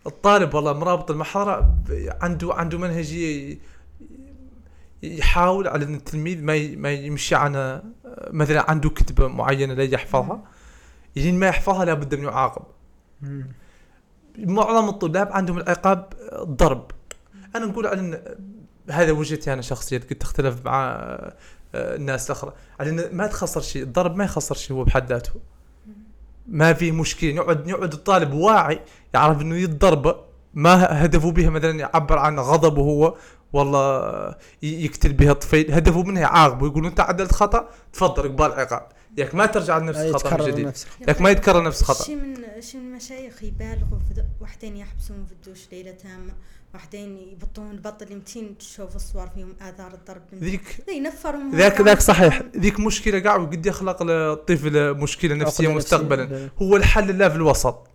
الطالب والله مرابط المحاضرة ب- عنده عنده منهجية ي- يحاول على أن التلميذ ما ما يمشي على مثلا عنده كتبة معينة لا يحفظها لين ما يحفظها لابد من يعاقب. معظم الطلاب عندهم العقاب الضرب أنا نقول على أن هذا وجهتي أنا شخصيا قد تختلف مع آه، الناس الاخرى على أن ما تخسر شيء الضرب ما يخسر شيء هو بحد ذاته. ما في مشكلة. يقعد يقعد الطالب واعي يعرف إنه يتضرب ما هدفه بها مثلا يعبر عن غضبه هو والله يقتل بها الطفيل. هدفه منها يعاقبه يقول أنت عدلت خطأ تفضل اقبال عقاب. ياك ما ترجع لنفس الخطأ من جديد. نفس الخطأ. ياك ما يتكرر نفس الخطأ. شي من شي من المشايخ يبالغوا وحدين يحبسون في الدوش ليلة تامة وحدين يبطون البط اللي متين تشوف الصور فيهم آثار الضرب. ذيك ذي ينفرهم ذاك ذاك صحيح. ذيك مشكلة قاع وقد يخلق للطفل مشكلة نفسية مستقبلا. هو الحل لا في الوسط.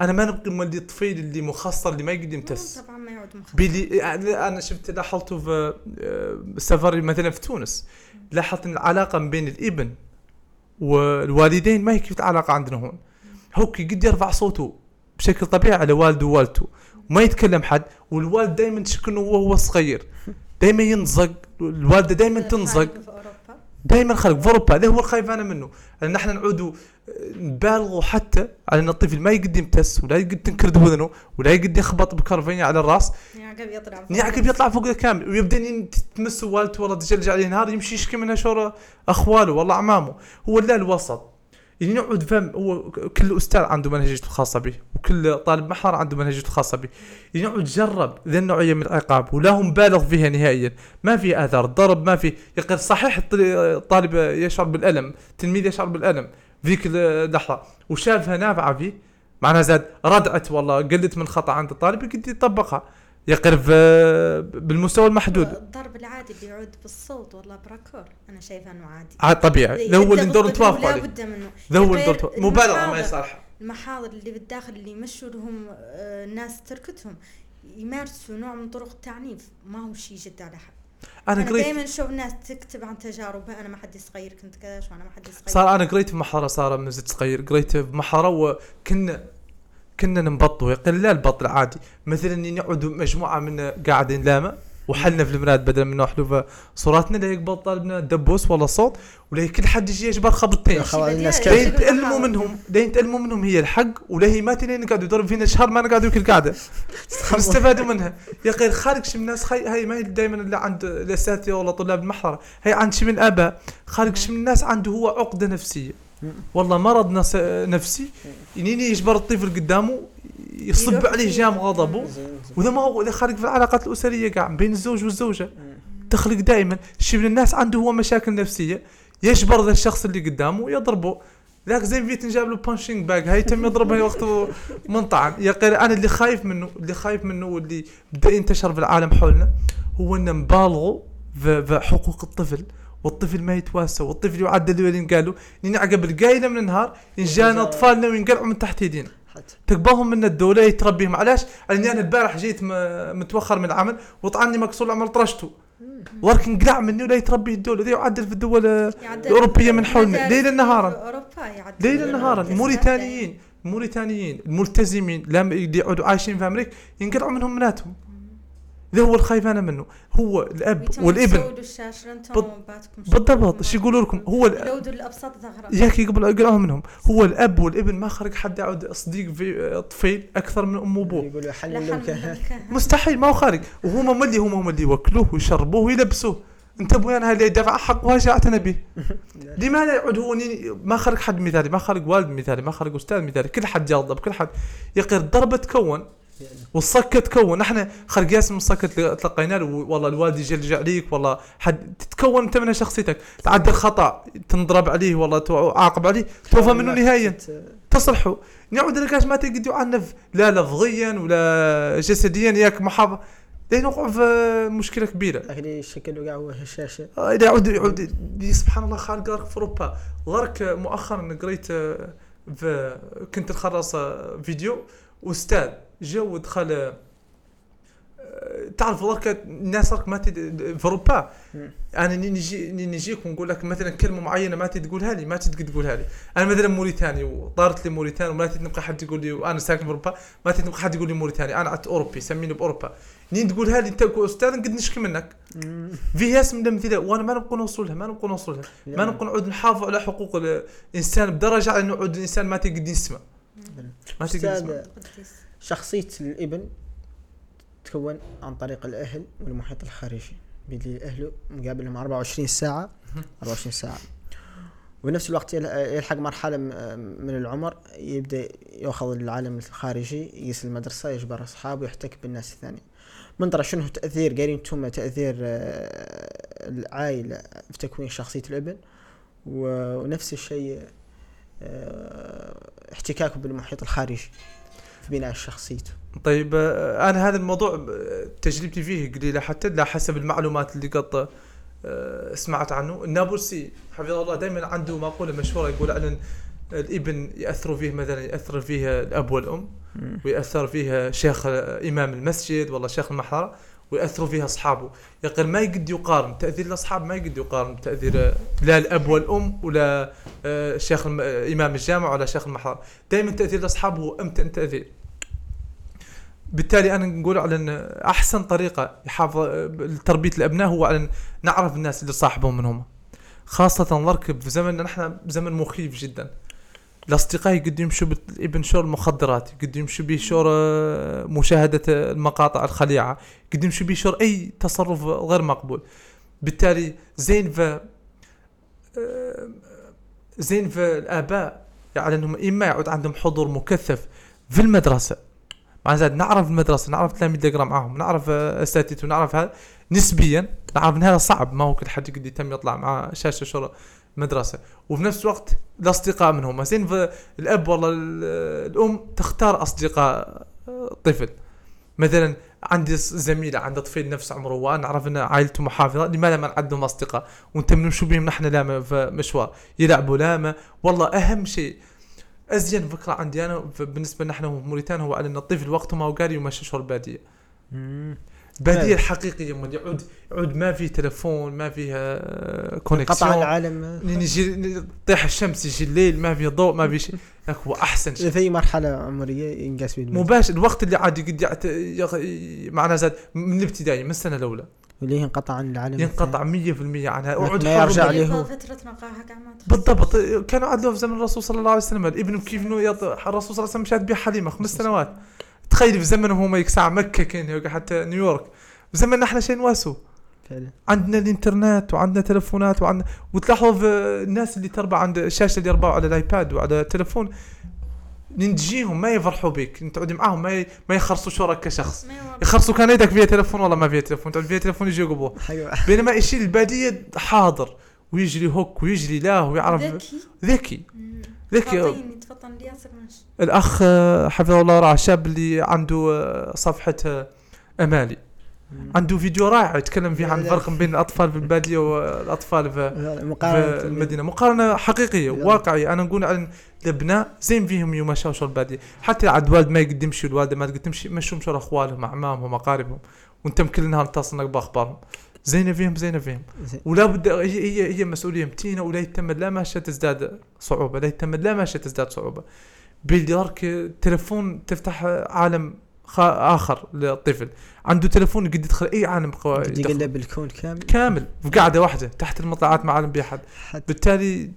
أنا ما نبقي مولي الطفيل اللي مخصر اللي ما يقدر يمتس. طبعا ما يعود مخطط بيلي يعني أنا شفت لاحظته في آه، سفري مثلا في تونس لاحظت إن العلاقة ما بين الإبن والوالدين ما هي كيف العلاقه عندنا هون. هوكي قد يرفع صوته بشكل طبيعي على والده ووالدته. وما يتكلم حد والوالد دائما تشكنه وهو صغير. دائما ينزق الوالدة دائما تنزق. دائما خلق. في أوروبا هذا هو الخايف أنا منه. أن نحن نعودوا نبالغوا حتى على أن الطفل ما يقد يمتس ولا يقد تنكرد اذنه ولا يقد يخبط بكرفينه على الراس. يعقب يطلع فوق. يعقب يطلع فوق كامل. ويبدأ تمس والدته والله تجلج عليه نهار يمشي يشكي منها شور أخواله والله أعمامه. هو لا الوسط. يعني نقعد فهم هو كل أستاذ عنده منهجيته الخاصه به وكل طالب محضر عنده منهجيته الخاصه به. يعني نقعد جرب ذي النوعية من العقاب ولا هو مبالغ فيها نهائيا. ما في آثار ضرب ما في. يقول صحيح الط- الطالب يشعر بالألم التلميذ يشعر بالألم ذيك اللحظة. وشافها نافعة فيه معناها زاد ردعت والله قلت من خطأ عند الطالب يقدر يطبقها. يقرب بالمستوى المحدود. الضرب العادي اللي يعود بالصوت والله براكور. أنا شايفه إنه عادي. عاد طبيعي. ذا هو اللي ندور نتوافق عليه. بد منه. ذا هو اللي ندور مبالغه ما المحاضر- يصالح المحاضر اللي بالداخل اللي يمشوا لهم آه، الناس تركتهم يمارسوا نوع من طرق التعنيف. ما هو شيء جد على حد. أنا أنا قريت دائما أشوف ناس تكتب عن تجاربها. أنا ما حد صغير كنت كذا وأنا ما حد صغير صار أنا قريت في محاره صار من زدت صغير. قريت في محاره وكنا كنا نبطوا يقول لا البط العادي مثلا نقعد مجموعة من قاعدين لاما وحلنا في المراد بدل من نحلو صوراتنا لا يقبل طالبنا دبوس ولا صوت ولا كل حد يجي يجبر خبطتين. لين تعلموا منهم لين تعلموا منهم هي الحق ولا هي ما تلين قاعدوا يضرب فينا شهر ما نقعدوا كل قاعدة نستفادوا منها. يا أخي خارج شي من الناس خي... هاي ما هي دائما اللي عند الأساتذة ولا طلاب المحضرة هي عند شي من الآباء. خارج شي من الناس عنده هو عقدة نفسية. والله مرض. نفسي. ينيني يجبر الطفل قدامه يصب عليه. جام غضبه. وذا ما هو خارج في العلاقات الأسرية قاع بين الزوج والزوجة تخلق دائما شي من الناس عنده هو مشاكل نفسية يجبر ذا الشخص اللي قدامه يضربه. ذاك زين فيت نجاب له punching bag هاي تم يضربها وقته منطعن يا أنا اللي خايف منه اللي خايف منه واللي بدأ ينتشر في العالم حولنا هو ان نبالغوا في في حقوق الطفل. والطفل ما يتواسى والطفل يعدل وين قالوا نعقب القايلة من النهار ينجانا أطفالنا وينقلعوا من تحت ايدينا حتى تقبلهم من الدولة يتربيهم. علاش؟ لأني أنا البارح جيت متوخر من العمل وطعني مكسور العمل طرشته. ورك انقلع مني ولا يتربي الدولة ذي يعدل في الدول يعدل. الأوروبية من حولنا. ليلا نهارا. ليلا نهارا. التسعة موريتانيين الموريتانيين الملتزمين اللي يقعدوا عايشين في أمريكا ينقلعوا منهم بناتهم ذا هو الخايف أنا منه. هو الأب والابن. بال- بالضبط. شو يقولوا لكم؟ هو ال- لودوا الابساط ثغره ياكي قبل يقرأوا منهم. هو الأب والابن ما خرج حد يعود صديق في طفيل أكثر من امه وابوه يقولوا حل. مستحيل ما هو خارج. وهم اللي هم اللي يوكلوه ويشربوه ويلبسوه. أنت أبوي أنا اللي دفع حق اعتنى به لماذا يعود هو ما خرج حد مثالي ما خرج والد مثالي ما خرج أستاذ مثالي. كل حد يغضب كل حد يقير. الضربه تكون والصكه تكون. إحنا خرج ياسم الصكه تل- تلقينا له والله الوالد يجي يرجع عليك والله حد تتكون انت منها شخصيتك. تعدل خطا تنضرب عليه والله تعاقب عليه توفى منه نهائيا تصلحوا نعود لكاش ما تقدر يعنف لا لفظيا ولا جسديا ياك محافظ. لين نوقع في مشكلة كبيرة. لكن شكله قاع هو هشاشه آه، إذا يعود يعود سبحان الله خالق غرق في أوروبا. غرق مؤخرا قريت آه، في كنت نخلص آه، فيديو. أستاذ جا ودخل آه، تعرف غرق الناس غرق ما تد... في أوروبا. أنا نجي نجيك ونقول لك مثلا كلمة معينة ما تقولها لي ما تدي تقولها لي. أنا مثلا موريتاني وطارت لي موريتاني وما تدي نبقى حد يقول لي وأنا ساكن في أوروبا ما تدي نبقى حد يقول لي موريتاني أنا عدت أوروبي سميني بأوروبا. نين تقولها لي أنت أستاذ قد نشكي منك. في ناس من الامثله وأنا ما نبقى نوصل لها ما نبقى نوصل لها. ما نبقى نعود نحافظ على حقوق الإنسان بدرجة على انه يعود الإنسان ما تقدر يسمع. ما تقدر يسمع. شخصية الابن تتكون عن طريق الأهل والمحيط الخارجي. بيلي اهله مقابلهم 24 ساعة. 24 ساعة. وبنفس الوقت يل- يلحق مرحلة م- من العمر يبدأ يأخذ العالم الخارجي يقيس المدرسة يجبر أصحابه يحتك بالناس الثانية. من ترى شنو تأثير قايلين أنتم تأثير آه، العائلة في تكوين شخصية الابن؟ ونفس الشيء آه، احتكاكه بالمحيط الخارجي. في بناء شخصيته طيب آه، أنا هذا الموضوع آه، تجربتي فيه قليلة حتى لا حسب المعلومات اللي قد آه، سمعت عنه. النابلسي حفظه الله دائما عنده مقولة مشهورة يقول عن الإبن يأثر فيه مثلا يأثر فيه الأب والأم ويأثر فيها شيخ إمام المسجد والله شيخ المحرة ويأثروا فيها أصحابه. يقول ما يقد يقارن تأثير الأصحاب ما يقد يقارن بتأثير لا الأب والأم ولا آه، شيخ إمام الجامع ولا شيخ المحرة دائما تأثير الأصحاب هو أمتن تأثير. بالتالي أنا نقول على أن أحسن طريقة يحافظ لتربية الأبناء هو على نعرف الناس اللي صاحبهم من هم. خاصة نركب في زمننا نحن زمن مخيف جدا. الاصدقاء قد يمشوا بالابن شور المخدرات قد يمشوا به شور آه، مشاهدة المقاطع الخليعة قد يمشوا به شور أي تصرف غير مقبول. بالتالي زين في آه، زين في الآباء يعني أنهم إما يعود عندهم حضور مكثف في المدرسة. مع زاد نعرف المدرسة نعرف تلاميذ اللي معاهم نعرف آه، اساتذته نعرف هذا. نسبيا نعرف إن هذا صعب ما هو كل حد يقدر يتم يطلع مع شاشة شر مدرسة. وفي نفس الوقت الأصدقاء منهم. زين الأب والله ال- الأم تختار أصدقاء آه، طفل. مثلا عندي زميلة عنده طفل نفس عمره وأنا اعرف ان عائلته محافظة لماذا ما نعدهم أصدقاء. وأنت بنمشوا بهم نحن لاما في مشوار. يلعبوا لاما والله أهم شيء أزين فكرة عندي أنا بالنسبة إحنا في موريتانيا هو على إن الطفل وقته ما هو قاري ومشى شو الباديه فعلا. الحقيقيه يوم يعود يعود ما في تلفون ما فيها قطع كونكسيون العالم يجي تطيح الشمس يجي الليل ما في ضوء ما في شيء. هو أحسن شيء. في أي مرحلة عمرية ينقاس فيه. مباشر الوقت اللي يعت... يغ... معنا زاد من الابتدائي من السنة الأولى. اللي ينقطع عن العالم. ينقطع 100% عنها. ما اقعد يرجع قاع ما تخص. بالضبط. كانوا عدلوا في زمن الرسول صلى الله عليه وسلم. الابن كيف. الرسول صلى الله عليه وسلم مشات بها حليمه خمس سنوات تخيل في زمنهم هم يكسع مكة كان حتى نيويورك. في زمننا إحنا شيء نواسو. فعلا. عندنا الإنترنت وعندنا تلفونات وعندنا وتلاحظوا في الناس اللي تربى عند الشاشة اللي يربوا على الآيباد وعلى التلفون نجيهم ما يفرحوا بك تقعد معاهم ما ي... ما يخرصوا شورك كشخص. يخرصوا كان يدك فيها تلفون والله ما فيها تلفون؟ تقعد فيها تلفون يجي يقبوه؟ حقيقة بينما يشيل البادية؟ حاضر. ويجري هوك ويجري لا ويعرف ذكي. ذكي. ماشي الأخ آه، حفظه الله ورعاه شاب اللي عنده آه، صفحة آه، أمالي. عنده فيديو رائع يتكلم فيه عن الفرق بين الأطفال في الباديه والأطفال في المدينة. مقارنة حقيقية. واقعية. أنا نقول عن الأبناء زين فيهم يوم مشوا شو الباديه حتى عاد والد ما يقدر يمشي والوالده ما تقدر تمشي مشوا مشوا اخوالهم أعمامهم اقاربهم وأنت كل نهار تصلك بأخبارهم. زينه فيهم زينه فيهم. ولا بد هي هي هي مسؤولية متينة ولا يتم لا ماشيه تزداد صعوبة لا يتم لا ماشيه تزداد صعوبة. راك تلفون تفتح عالم خ- آخر للطفل. عنده تلفون يقدر يدخل أي عالم قد. يقلب الكون كامل. كامل في قاعدة واحدة تحت المطلعات ما عالم بها حد حتى بالتالي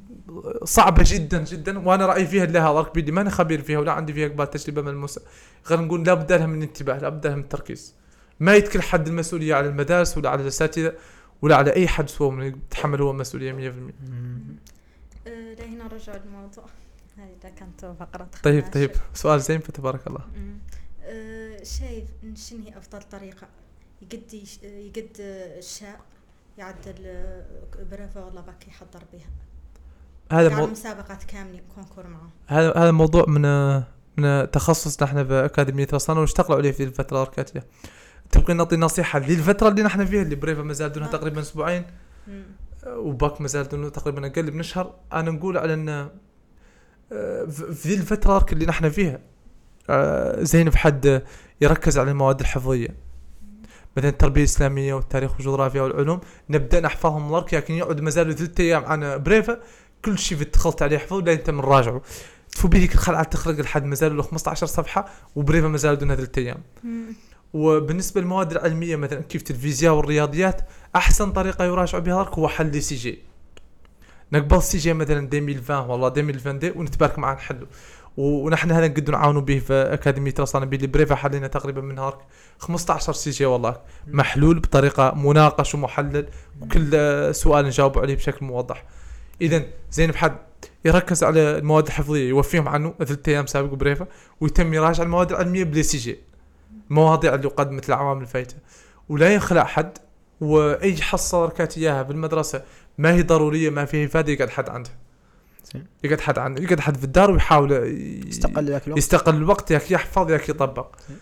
صعبة جدا جدا وأنا رأيي فيها لها ضرك بيدي ماني خبير فيها ولا عندي فيها قبال تجربة ملموسة. غير نقول لابد لها من انتباه لابد لها من التركيز ما يتكل حد المسؤولية على المدارس ولا على الأساتذة ولا على أي حد سوى من يتحمل هو المسؤوليه 100% أه، لهنا نرجع للموضوع. هذه كانت فقرة. طيب. طيب. سؤال زين فتبارك الله. مم. أه، شايف شنو هي أفضل طريقة؟ يقد يقد الشاب يعدل أه، brevet والله باك يحضر بها. هذا مو... مسابقات كاملة concours معه هذا هذا موضوع من من تخصصنا إحنا باكاديميه رصانه ونشتغلوا عليه في الفترة الكاتيه تبقى نعطي نصيحة للفتره اللي نحن فيها اللي brevet ما زال دونها نعم. تقريبا أسبوعين مم. وباك ما زال دونه تقريبا أقل من شهر أنا نقول على إن آه، في ذي الفترة اللي نحن فيها آه، زين في حد يركز على المواد الحفظية مثلا التربية الإسلامية والتاريخ والجغرافيا والعلوم نبدأ نحفظهم لك لكن يقعد ما زالوا ثلاث أيام عن بريفا كل شيء في دخلت عليه حفظ لا انت من راجعه تفو بيدك الخلعة تخرج لحد ما زالوا له 15 صفحة وبريفا ما زالوا دون ثلاث أيام. وبالنسبة للمواد العلمية مثلا كيف الفيزياء والرياضيات أحسن طريقة يراجع بها هو حل sujet. نقبل sujet مثلا 2020 والله 2020 دي ونتبارك معاه نحله و- ونحن هذا نقدر نعاونوا به في أكاديمية رصانة بيلي brevet حلينا تقريبا من هارك 15 sujet والله. محلول بطريقة مناقش ومحلل وكل سؤال نجاوب عليه بشكل موضح. اذا زين بحد يركز على المواد الحفظية يوفيهم عنه ثلاث أيام سابق brevet ويتم يراجع المواد العلمية ب les sujets. المواضيع اللي قدمت العوامل الفايتة ولا يخلع حد وأي حصة ركات إياها بالمدرسة ما هي ضرورية ما فيها إفادة يقعد حد عنده زين. يقعد حد عنده يقعد حد في الدار ويحاول ي- استقل ذاك الوقت يستقل الوقت ياك يحفظ ياك يطبق زين.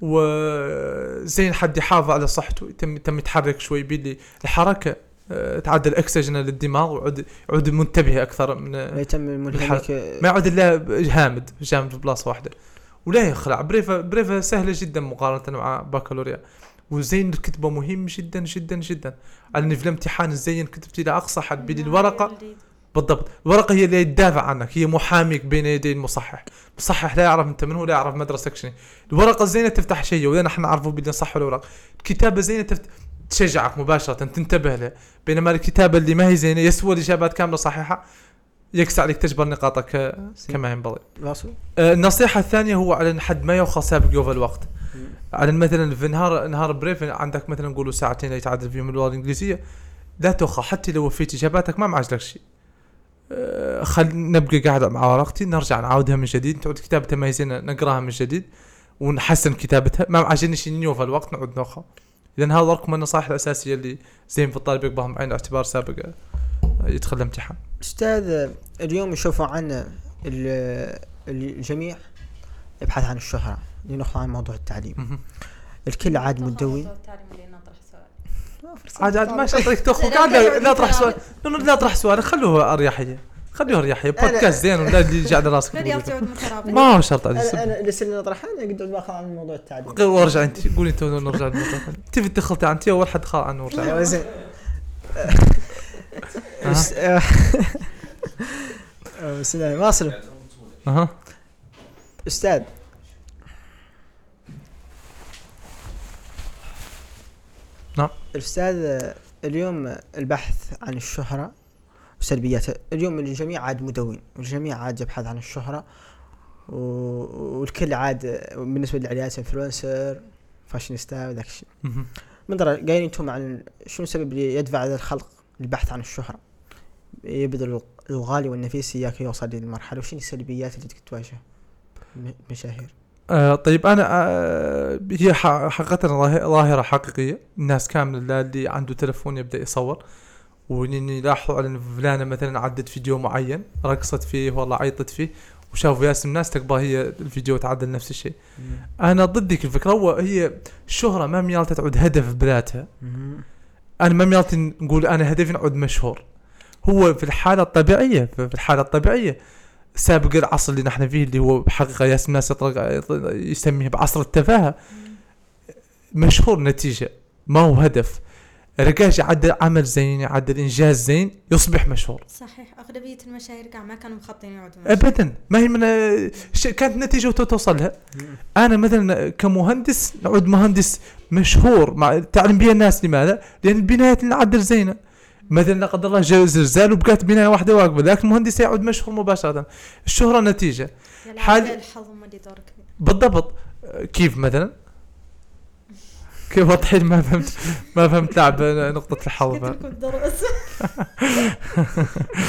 وزين حد يحافظ على صحته يتم يتم يتحرك شوي بيدي الحركة آه، تعدل اكسجين للدماغ ويعود يعود منتبه أكثر من ما يتم. ملهمك ما يعود إلا هامد جامد في بلاصة واحدة ولا يخلع. brevet brevet سهلة جدا مقارنة مع بكالوريا وزين الكتبة مهم جدا جدا جدا. على في الامتحان الزين كتبتي إلى أقصى حد بيدي الورقة. بالضبط. الورقة هي اللي تدافع عنك هي محاميك بين يدي المصحح. المصحح لا يعرف أنت من هو لا يعرف مدرستك شنو. الورقة الزينة تفتح شيء ولا نحن نعرفه بدنا صح ولا ورق. الكتابة زينه تفت... تشجعك مباشرة تنتبه له بينما الكتابة اللي ما هي زينة يسوى الإجابات كاملة صحيحة. يكسى عليك تجبر نقاطك آه، كما ينبغي. آه، النصيحة الثانية هو على إن حد ما يوخى سابق يوفى الوقت. على مثلا في نهار نهار بريف عندك مثلا نقولوا ساعتين يتعادل فيهم اللغة الإنجليزية لا توخى حتى لو وفيت إجاباتك ما معجلك شيء. آه، خل نبقى قاعد مع ورقتي نرجع نعاودها من جديد تعود كتابتها ما نقراها من جديد ونحسن كتابتها. ما معجلني شيء يوفى الوقت نعود نوخى إذا هذا رقم النصائح الأساسية اللي زين في الطالب يقبلهم بعين الاعتبار سابق آه، يدخل الامتحان أستاذ اليوم يشوفوا عنا ال- الجميع يبحث عن الشهرة. لنخضع عن موضوع التعليم. الكل عاد مدوي عاد عاد ما شرطك تخرج عاد لا لا تطرح سؤال. لا لا تطرح سؤال. خلوه اريحيه خلوه اريحيه بودكاست زين ولا اللي يجي على راسك. ما هو شرط على أنا. أنا اللي اطرحها أنا قد باخذ عن موضوع التعليم. وارجع أنت. قولي أنت نرجع للموضوع. تبي دخلت أنت أول حد خال عنه ورجع زين. بس- آه، آه، بسم الله واصل. أها. أستاذ. نعم. الأستاذ اليوم البحث عن الشهرة وسلبياتها اليوم الجميع عاد مدون والجميع عاد يبحث عن الشهرة و- والكل عاد بالنسبة للعيالات influencer fashionista وذاك الشيء. من درا قايلين أنتم عن شنو السبب اللي يدفع هذا الخلق؟ للبحث عن الشهرة. يبذل الغالي والنفيس إياك يوصل للمرحلة وشنو السلبيات اللي تواجه؟ المشاهير آه طيب أنا آه هي حقيقة ظاهر- ظاهرة حقيقية. الناس كاملة اللي عنده تلفون يبدأ يصور. وإن يلاحظوا على إن فلانة مثلا عدت فيديو معين رقصت فيه والله عيطت فيه وشافوا ياس الناس تقبل هي الفيديو تعدل نفس الشيء. أنا ضدك الفكرة. هو هي الشهره ما ميالتها تعود هدف بذاتها. أنا ما ميالتي نقول أنا هدفي نعود مشهور. هو في الحالة الطبيعية في الحالة الطبيعية سابق العصر اللي نحن فيه اللي هو بحقيقة ياس الناس يطلق يسميه بعصر التفاهة. مشهور نتيجة ما هو هدف. رجاش يعدل عمل زين يعدل انجاز زين يصبح مشهور. صحيح أغلبية المشاهير كاع ما كانوا مخططين يعودوا مشاهير. ابدا. ما هي من كانت نتيجة توصل لها أنا مثلا كمهندس نعود مهندس مشهور مع تعلم بها الناس لماذا؟ لأن البنايات اللي نعدل زينة. مثلا لا قدر الله جاء زلزال وبقات بناية واحدة واقفة لكن المهندس يعود مشهور مباشرة. الشهرة نتيجة. حال- الحظ بالضبط. كيف مثلا؟ كيف وضحي ما فهمت ما فهمت لعب نقطة الحظ. قلت لكم دروس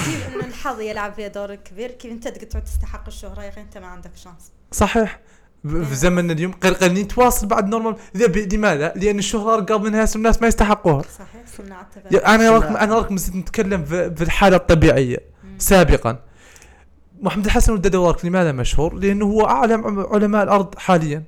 كيف إن الحظ يلعب فيها دور كبير؟ كيف أنت تقعد تستحق الشهرة يا أخي؟ أنت ما عندك شانس. صحيح. في زمننا اليوم قل قليل نتواصل بعد نورمال لماذا؟ لأن الشهرة ارقام من ناس الناس ما يستحقوها. صحيح صناع التفاعل يا- أنا راكم لا. أنا راكم زدت نتكلم في في الحالة الطبيعية. سابقا. محمد الحسن ولد دوارك لماذا مشهور؟ لأنه هو أعلم علماء الأرض حاليا.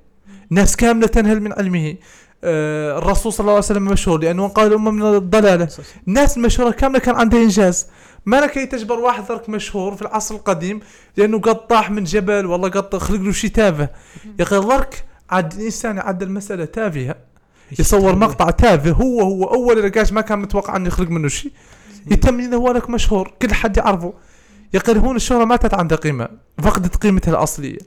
ناس كاملة تنهل من علمه. آه الرسول صلى الله عليه وسلم مشهور لأنه قال الأمة من الضلالة. الناس المشهوره كاملة كان عندها إنجاز. ما لك تجبر واحد ذرك مشهور في العصر القديم لأنه قد طاح من جبل والله قد خلق له شيء تافه. يا أخي ذرك عاد الإنسان يعدل مساله تافهة. يصور مقطع تافه هو هو أول رقاش ما كان متوقع انه يخلق منه شيء يتم إنه هو لك مشهور كل حد يعرفه. يا أخي هون الشهرة ما تت عندها قيمة فقدت قيمتها الأصلية.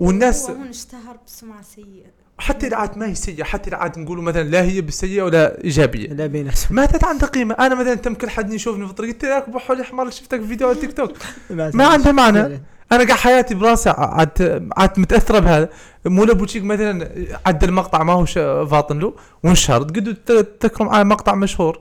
والناس هو هون اشتهر بسمعة سيئة. حتى إذا عاد ما هي سيئة حتى إذا عاد نقولوا مثلا لا هي بالسيئه ولا إيجابية. لا بين ما عندها قيمه أنا مثلا تم كل حد يشوفني في الطريق قلت لك ابو حولي حمار شفتك في فيديو على تيك توك. ما عندها معنى. أنا قاعد حياتي براسي عاد عاد متأثرة بهذا مو لابوتشيك مثلا عدل مقطع ما هو شا- فاطن له وانشهر قدوا ت- تكرم على مقطع مشهور.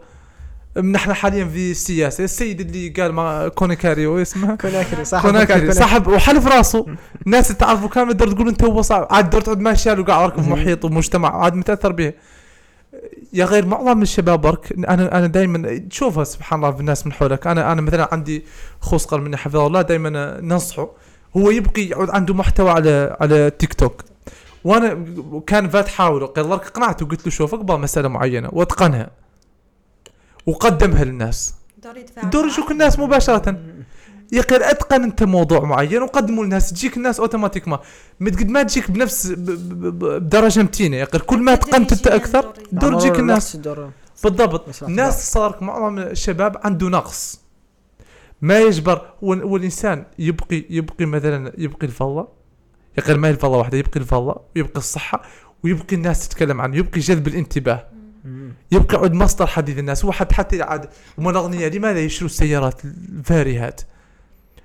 نحن حاليا في السياسة. السيد اللي قال ما كونيكاريو اسمه؟ كوناكري صح كوناكري صاحب وحلف راسه. الناس اللي تعرفه كامل دور تقول أنت هو صعب عاد دور تعود ماشي له قاعد ركب محيط ومجتمع. عاد متأثر به. يا غير معظم الشباب برك أنا أنا دائما تشوفها سبحان الله في الناس من حولك. أنا أنا مثلا عندي اخو صغر مني حفظه الله دائما ننصحه. هو يبقي يعود عنده محتوى على على تيك توك. وأنا كان فات حاوله قال لك قنعته وقلت له شوف أقبل مسألة معينة وأتقنها. وقدمها للناس. دور. يشوف الناس مباشرة. يا أخي أتقن أنت موضوع معين وقدمه للناس. تجيك الناس أوتوماتيك ما قد ما تجيك بنفس بدرجة متينة. يا أخي كل ما أتقنت أنت أكثر دور. تجيك الناس. بالضبط. الناس صار معظم الشباب عنده نقص. ما يجبر هو هو الانسان يبقي يبقي مثلا يبقي الفضة. يا أخي ما هي الفضة واحدة يبقي الفضة ويبقي الصحة ويبقي الناس تتكلم عنه يبقي جذب الانتباه. يبقى عود مصدر حديث الناس. هو حتى حتى عاد هم الاغنياء لماذا يشتروا السيارات الفارهات.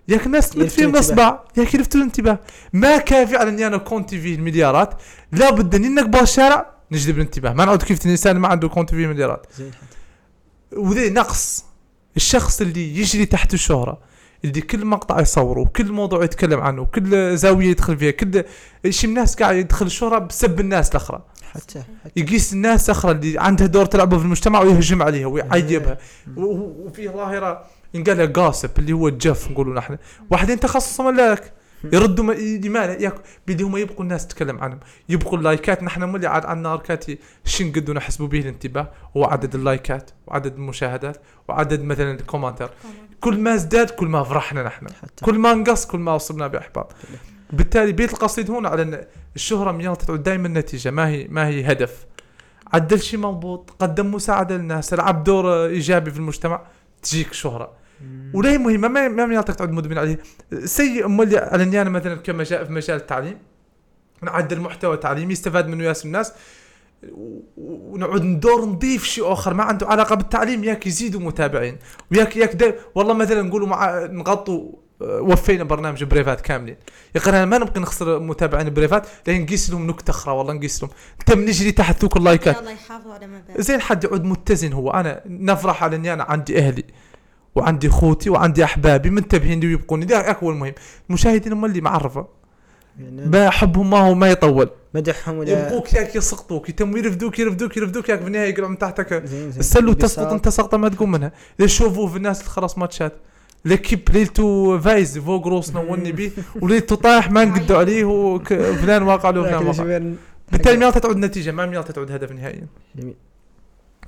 ياك الناس تمد فيهم الانتباه. اصبع. ياك يلفتوا الانتباه ما كافي على إني أنا كونتي فيه المليارات. لابد إني نقبل الشارع نجذب الانتباه. ما نعود كيف الانسان ما عنده كونتي فيه مليارات. زين وذي نقص. الشخص اللي يجري تحت الشهرة اللي كل مقطع يصوره وكل موضوع يتكلم عنه وكل زاوية يدخل فيها كل شيء الناس قاعد يدخل الشهرة بسب الناس الأخرى. حتى حتى يقيس الناس الأخرى اللي عندها دور تلعبه في المجتمع ويهجم عليها ويعيبها و- وفي ظاهرة ينقال لها قاسب اللي هو الجف نقولوا نحن واحدين تخصصهم لك؟ يردوا لماذا؟ ياك بدي هم يبقوا الناس تتكلم عنهم. يبقوا اللايكات. نحن مو اللي عاد عندنا اركات شن قدوا نحسبوا به الانتباه هو عدد اللايكات وعدد المشاهدات وعدد مثلا ال commentaires. كل ما ازداد كل ما فرحنا نحن. حتى. كل ما نقص كل ما وصلنا بأحباط. بالتالي بيت القصيد هون على إن الشهرة من تعود دائما نتيجة. ما هي ما هي هدف. عدل شيء مضبوط قدم مساعدة للناس لعب دور إيجابي في المجتمع تجيك شهرة. ولا هي مهمة ما ما يعطيك تعود مدمن عليه سيء أمال على إني أنا مثلا كما جاء في مجال التعليم نعدل محتوى تعليمي يستفاد منه ياس الناس ونعود ندور نضيف شيء آخر. ما عنده علاقة بالتعليم ياك يزيدوا متابعين وياك ياك والله مثلا نقولوا مع نغطوا وفينا برنامج بريفات كاملين. يا أخي أنا ما نبقى نخسر متابعين بريفات لأن نقيس لهم نكته أخرى والله نقيس لهم انت بنجري تحت ذوك اللايكات. الله يحافظ على مبادئ زين حد يعود متزن هو. أنا نفرح على إني أنا عندي أهلي وعندي أخوتي وعندي أحبابي منتبهين لي ويبقوني. ذا هو المهم. المشاهدين هم اللي معرفة. يعني ما حبهم ما هو ما يطول. مدحهم ولا يبقوك ياك يسقطوك يتم يرفدوك يرفدوك يرفدوك ياك في النهاية يقلعوا من تحتك. السلو تسقط. انت سقطة ما تقوم منها. ليش شوفوه في الناس اللي خلاص ماتشات؟ l'équipe ليلته فايز فوق روسنا وني بيه وليلته طايح ما نقدوا عليه وك- فلان واقع له فلان واقع بالتالي ما تعود نتيجه ما ميال تعود هدف نهائيا جميل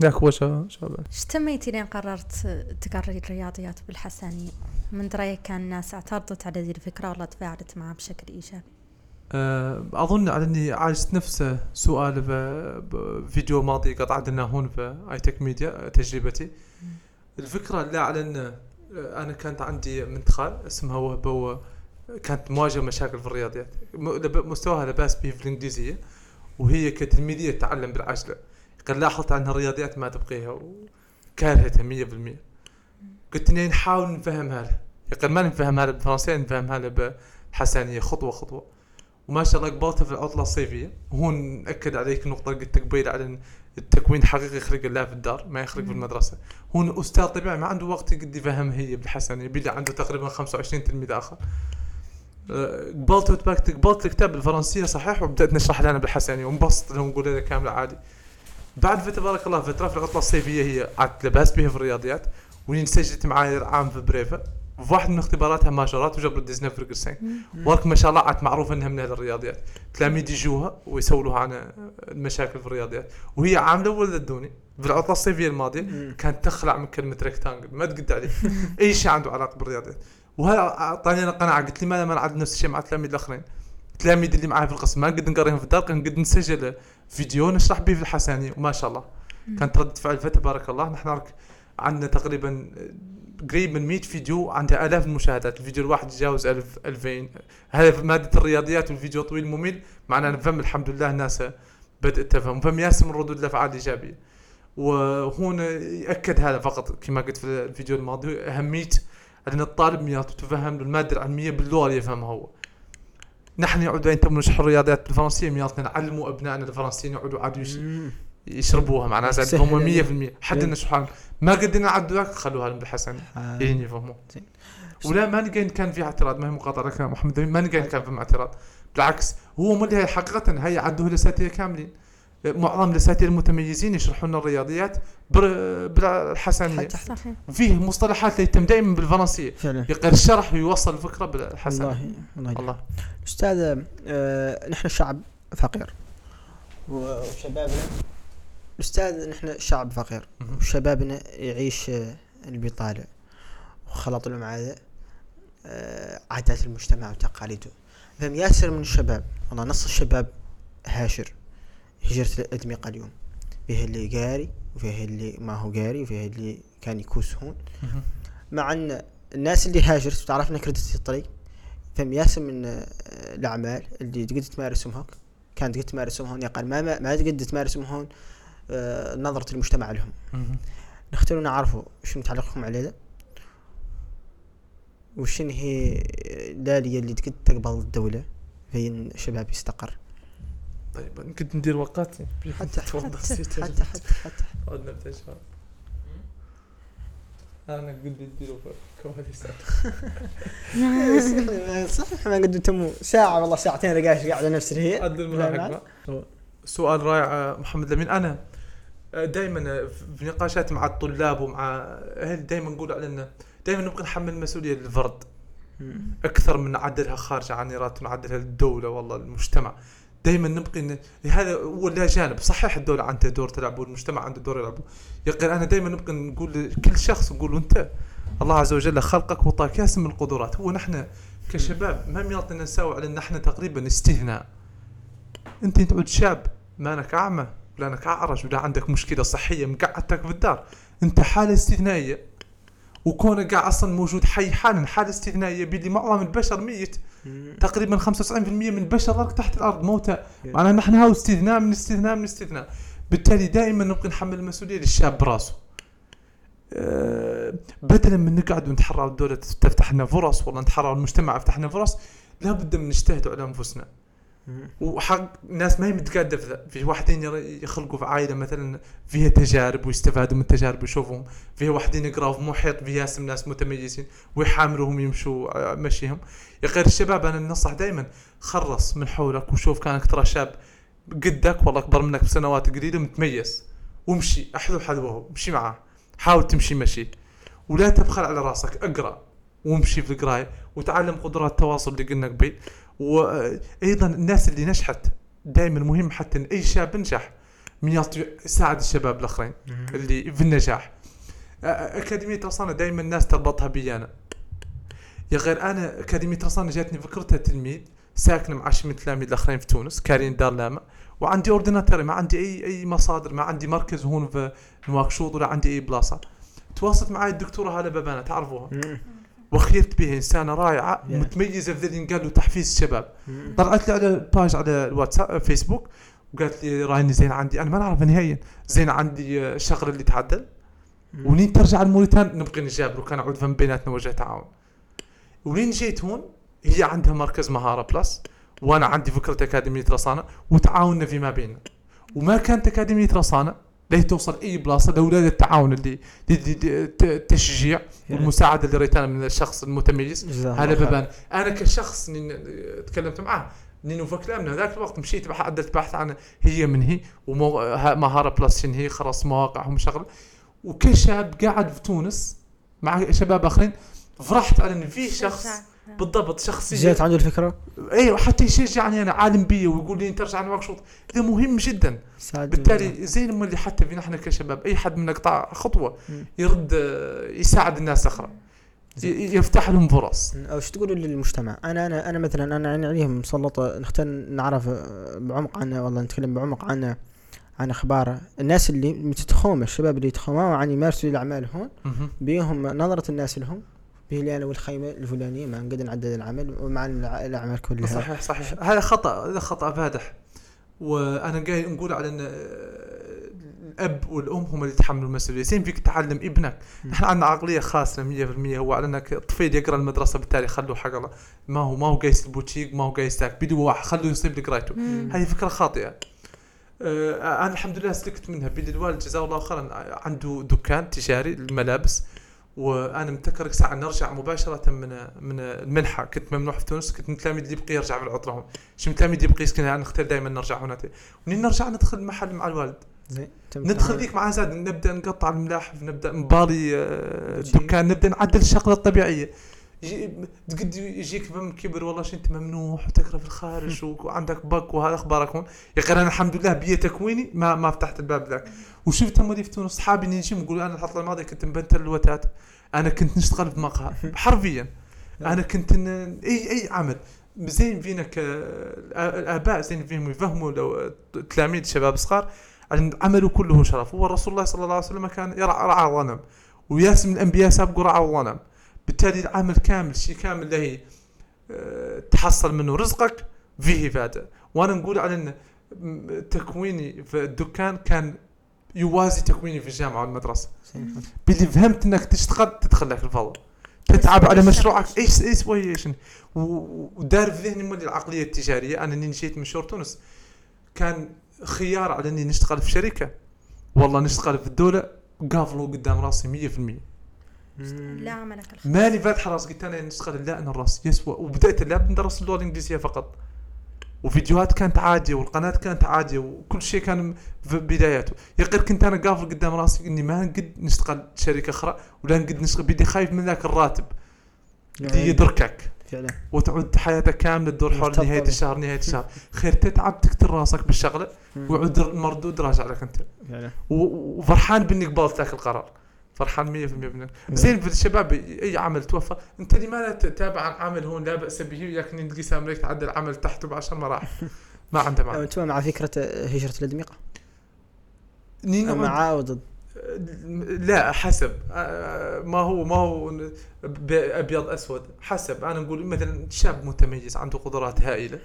ذاك هو شا- شباب تميتي لين قررت تقري الرياضيات بالحسنية. من رأيك كان الناس اعترضت على ذي الفكرة ولا تفاعلت معها بشكل إيجابي؟ آه، أظن على اني عالجت نفس سؤال ب- بفيديو ماضي قد عدلناه هون في اي تك ميديا تجربتي. الفكرة لا على أن آه، أنا كانت عندي بنت خال اسمها وهبة كانت مواجهة مشاكل في الرياضيات مستواها لا باس به في الانجليزيه وهي كتلميذية تتعلم بالعجلة. قد لاحظت عنها الرياضيات ما تبقيها وكارهتها 100% قلت إني نحاول نفهمها لها. قد ما نفهمها لها بالفرنسية نفهمها لها بالحسانيه خطوة خطوة. وما شاء الله قبلتها في العطلة الصيفية وهون نأكد عليك نقطة قلت قبيل على التكوين حقيقي يخرج الله في الدار ما يخرج في المدرسة. هون أستاذ طبيعي ما عنده وقت يقد يفهم هي بالحسنه يبي له عنده تقريبا 25 تلميذ آخر. أه، قبلت وتبكت قبلت الكتاب بالفرنسيه صحيح وبدأت نشرح لنا بالحسنيه وانبسط لهم نقول لها كامله عادي. بعد فتره تبارك الله فتره في العطلة الصيفية هي عاد لباس بها في الرياضيات وين سجلت معاي عام في بريفا. في واحد من اختباراتها ماجورات وجبرت 19.5 ورك ما شاء الله عاد معروف إنها من أهل الرياضيات. تلاميذ يجوها ويسولوها عن المشاكل في الرياضيات. وهي عام الأول في العطله الصيفية الماضية. كانت تخلع من كلمة ريكتانجل ما تقد عليه. أي شيء عنده علاقة بالرياضيات. وهذا أعطاني أنا قناعة؟ قلت لماذا ما نعد نفس الشيء مع التلاميذ الأخرين. التلاميذ اللي معي في القسم ما نقد نقريهم في الدار نقد نسجل فيديو نشرح به في الحسانية. وما شاء الله. كانت ردة فعل فتبارك الله. نحن عندنا تقريبا قريب من 100 فيديو عندها آلاف المشاهدات. الفيديو الواحد يتجاوز 1000 2000 هذا مادة الرياضيات والفيديو طويل ممل. معناه نفهم الحمد لله الناس بدأت تفهم. فهم ياسر من ردود الأفعال الإيجابية. وهون يأكد هذا فقط كما قلت في الفيديو الماضي أهمية أن الطالب ميات تفهم المادة العلميه باللغة اللي يفهمها هو. نحن يعود بين تم نشرح الرياضيات بالفرنسية مياتنا نعلموا أبنائنا الفرنسيين يعودوا عادوا. يشربوها معناها زاد سهل هم يعني. 100% حد نشرحها ما قدرنا نعدوا ذاك خلوها بالحسن آه. يجين يفهموا زين. ولا ما إن كان في اعتراض ما هي مقاطعة يا محمد. ما إن كان في اعتراض. بالعكس هو مولي هي حقيقة هي عدوه الاساتذه كاملين. معظم الأساتذة المتميزين يشرحوا لنا الرياضيات بالحسنيه صحيح. فيه مصطلحات اللي يتم دائما بالفرنسية. يقدر الشرح ويوصل الفكرة بالحسنيه والله والله. الله. أستاذ آه، نحن شعب فقير. وشبابنا. أستاذ نحن شعب فقير. وشبابنا يعيش آه، البطالة وخلط لهم آه، عادات المجتمع وتقاليده. فهم ياسر من الشباب. والله نص الشباب هاشر. هجرة الأدمغة اليوم. فيه اللي قاري وفيه اللي ما هو قاري وفيه اللي كان يكوس هون. مع أن الناس اللي هاجرت تعرف انك ردت الطريق. فهم ياسر من آه، الأعمال اللي تقدر تمارسهم هون. كانت تقدر تمارسهم هون. يقال ما ما, ما تقدر تمارسهم هون. آه، نظرة المجتمع لهم. نختاروا نعرفوا شنو تعليقكم على هذا وشن هي الآلية اللي تقدر تقبل الدولة بين الشباب يستقر. طيب نقدر ندير وقات حتى حتى. حتى حتى, حتى. عدنا نبدأ شباب أنا قد نديروا كواليسات صح ما قد تموا ساعة والله ساعتين رقاش قاعدة نفس هي سؤال رائع محمد لمين أنا دائما في نقاشات مع الطلاب ومع أهل دائما نقول على إنه دائما نبغى نحمل المسؤوليه للفرد. أكثر من نعدلها خارج عن اراده نعدلها للدوله والله المجتمع. دائما نبقي إن هذا هو له جانب. صحيح الدولة عندها دور تلعبه والمجتمع عنده دور يلعبه. يقول أنا دائما نبقى نقول لكل شخص نقول أنت الله عز وجل خلقك وطاك ياس من القدرات. هو نحن كشباب ما ميعطينا نساوي على إن إحنا تقريبا استثناء أنت تعود شاب ما انك أعمى. ولا انك أعرج ولا عندك مشكلة صحية مقعدتك في الدار. أنت حاله استثنائية. وكونك قاعد أصلا موجود حي حالا حاله استثنائية بيدي معظم البشر ميت. تقريبا 95% من البشر راك تحت الأرض موتى معناها نحن هاو استثناء من استثناء من استثناء. بالتالي دائما نبقى نحمل المسؤولية للشاب براسه. أه بدلا من نقعد ونتحرى الدولة تفتح لنا فرص والله نتحرى المجتمع يفتح لنا فرص لابد من نجتهد على أنفسنا. وحق ناس ما هي متقادة في واحدين يخلقوا في عائلة مثلا فيها تجارب ويستفادوا من التجارب ويشوفهم. فيها واحدين يقرأوا في محيط فيه ياسم ناس متميزين ويحاملوهم يمشوا آه، مشيهم. يا غير الشباب أنا ننصح دائما خرص من حولك وشوف كانك ترى شاب قدك والله أكبر منك بسنوات قليلة متميز. وامشي أحذو حذوه امشي معاه. حاول تمشي مشي. ولا تبخل على راسك اقرأ. وامشي في القراية وتعلم قدرات التواصل اللي قلنا قبل. وأيضا الناس اللي نجحت دائما مهم حتى إن أي شاب نجح من يساعد الشباب الآخرين اللي في النجاح. أكاديمية رصانة دائما الناس تربطها بي أنا. يا غير أنا أكاديمية رصانة جاتني فكرتها تلميذ ساكنة مع شي من التلاميذ الآخرين في تونس كارين دار لاما. وعندي ordinateur ما عندي أي أي مصادر ما عندي مركز هون في نواكشوط ولا عندي أي بلاصة. تواصلت معي الدكتورة هالة بابانا تعرفوها. وخيرت بها انسانه رائعه Yeah. متميزه في ذا اللي قال له تحفيز الشباب. مم. طلعت لي على ال page على الواتساب فيسبوك وقالت لي رايني زين عندي. أنا ما نعرفها نهائيا زين عندي آه، الشغله اللي تعدل. ولين ترجع الموريتان نبغي نجابر. وكان عود فم بيناتنا وجه تعاون. ولين جيت هون هي عندها مركز مهارة بلس وأنا عندي فكرة أكاديمية رصانة وتعاوننا فيما بيننا. وما كانت أكاديمية رصانة لا توصل أي بلاصة؟ لولا التعاون اللي اللي- اللي- الت- التشجيع والمساعدة اللي ريتها من الشخص المتميز. هذا. ببان أنا كشخص تكلمت معاه نينو فكلام من ذاك الوقت مشيت عدلت بحث عن هي من هي ومهاره بلس شن هي خرص مواقعهم شغله وكشاب قاعد في تونس مع شباب آخرين فرحت على إن في شخص بالضبط شخص يجي- جات عنده الفكرة؟ أيوه حتى يشجعني أنا عالم بي ويقول لي انت ارجع ورك شوط. هذا مهم جدا. بالتالي زي ما اللي حتى فينا إحنا كشباب أي حد منا قطع خطوة. يرد يساعد الناس الاخرى ي- يفتح لهم فرص. شو تقولوا للمجتمع؟ أنا أنا أنا مثلا أنا عيني عليهم مسلطه نختار نعرف بعمق عنه والله نتكلم بعمق عنه عن أخبار. الناس اللي متتخوم الشباب اللي يتخوموا عن يمارسوا الأعمال هون. بيهم نظرة الناس لهم. به لي أنا والخيمة الفلانية ما نقدر نعدل العمل ومع الأعمال كلها. صحيح صحيح. هذا خطأ هذا خطأ فادح وأنا جاي نقول على إن الأب والأم هم اللي يتحملوا المسؤولية. زين فيك تعلم ابنك. نحن عندنا عقلية خاصة 100% هو على إنك الطفل يقرأ المدرسة بالتالي خلوه حق الله. ما هو ما هو قايس البوتشيك ما هو قايس ذاك. بدو واحد. خلوه يصيب لك قرايته هذه فكرة خاطئة. آه أنا الحمد لله سلكت منها. بلي الوالد جزاه الله خيرا. عنده دكان تجاري للملابس وأنا متذكر ساعة نرجع مباشرة من من المنحه كنت ممنوح في تونس كنت متلاميذ اللي يبقى يرجع بالعطلة. هون شو متلاميذ يبقى يسكن هنا نختار دائما نرجع هنا. ونين نرجع ندخل المحل مع الوالد. ندخل. ذيك مع زاد نبدأ نقطع الملاحف نبدأ نباري آه،. الدكان نبدأ نعدل الشغلة الطبيعية. تقد يجيك فم كبر والله انت ممنوح وتقرأ في الخارج وعندك بق وهذا أخبارك. هون يا أخي أنا الحمد لله بيا تكويني ما ما فتحت الباب ذاك. وشفت هم في تونس أصحابي اللي يجي يقولوا أنا الحلقة الماضيه كنت مبنتر الوتات. أنا كنت نشتغل في مقهى. حرفيا. أنا كنت. اي أي عمل. زين فينا كالاباء زين فيهم يفهموا لو تلاميذ شباب صغار. عمله كله شرف. هو رسول الله صلى الله عليه وسلم كان يرعى رعى الغنم وياس من الأنبياء سابقوا رعوا الغنم بالتالي العمل كامل شيء كامل اللي هي آه، تحصل منه رزقك فيه افاده وأنا نقول على إن م- تكويني في الدكان كان يوازي تكويني في الجامعة والمدرسة. زين. باللي فهمت إنك تشتغل تدخل لك الفضل تتعب على مشروعك. إيش إيش سوي إيش؟ ودار في ذهني مولي العقلية التجارية. أنا إني جيت من شور تونس. كان خيار على إني نشتغل في شركة. والله نشتغل في الدولة قافلوا قدام راسي 100% لا عملك الخير ماني فاتح راس قلت أنا نشتغل لا أنا الراس يسوى وبدأت اللعب ندرس اللغة الإنجليزية فقط. وفيديوهات كانت عادية والقناة كانت عادية وكل شيء كان في بداياته. يا غير كنت أنا قافل قدام راسي إني ما نقد نشتغل شركه أخرى ولا نقد نشتغل بدي خايف من ذاك الراتب. اللي يدركك. فعلا. وتعود حياتك كاملة تدور حول نهاية. الشهر نهاية الشهر. خير تتعب تكتر راسك بالشغلة. ويعود المردود راجع لك أنت. فعلا. وفرحان بإني قبلت ذاك القرار. فرحان 100% منك زين في الشباب أي عمل توفى؟ أنت لماذا تتابع عن عمل هون لا بأس به لكن تقيس امريك تعدل عمل تحته بعشر مراحل ما عنده معنى. أنتم مع فكرة آه، هجرة الادمغه نينو مع أو ضد؟ لا حسب. ما هو ما هو أبيض أسود حسب. أنا نقول مثلا شاب متميز عنده قدرات هائلة.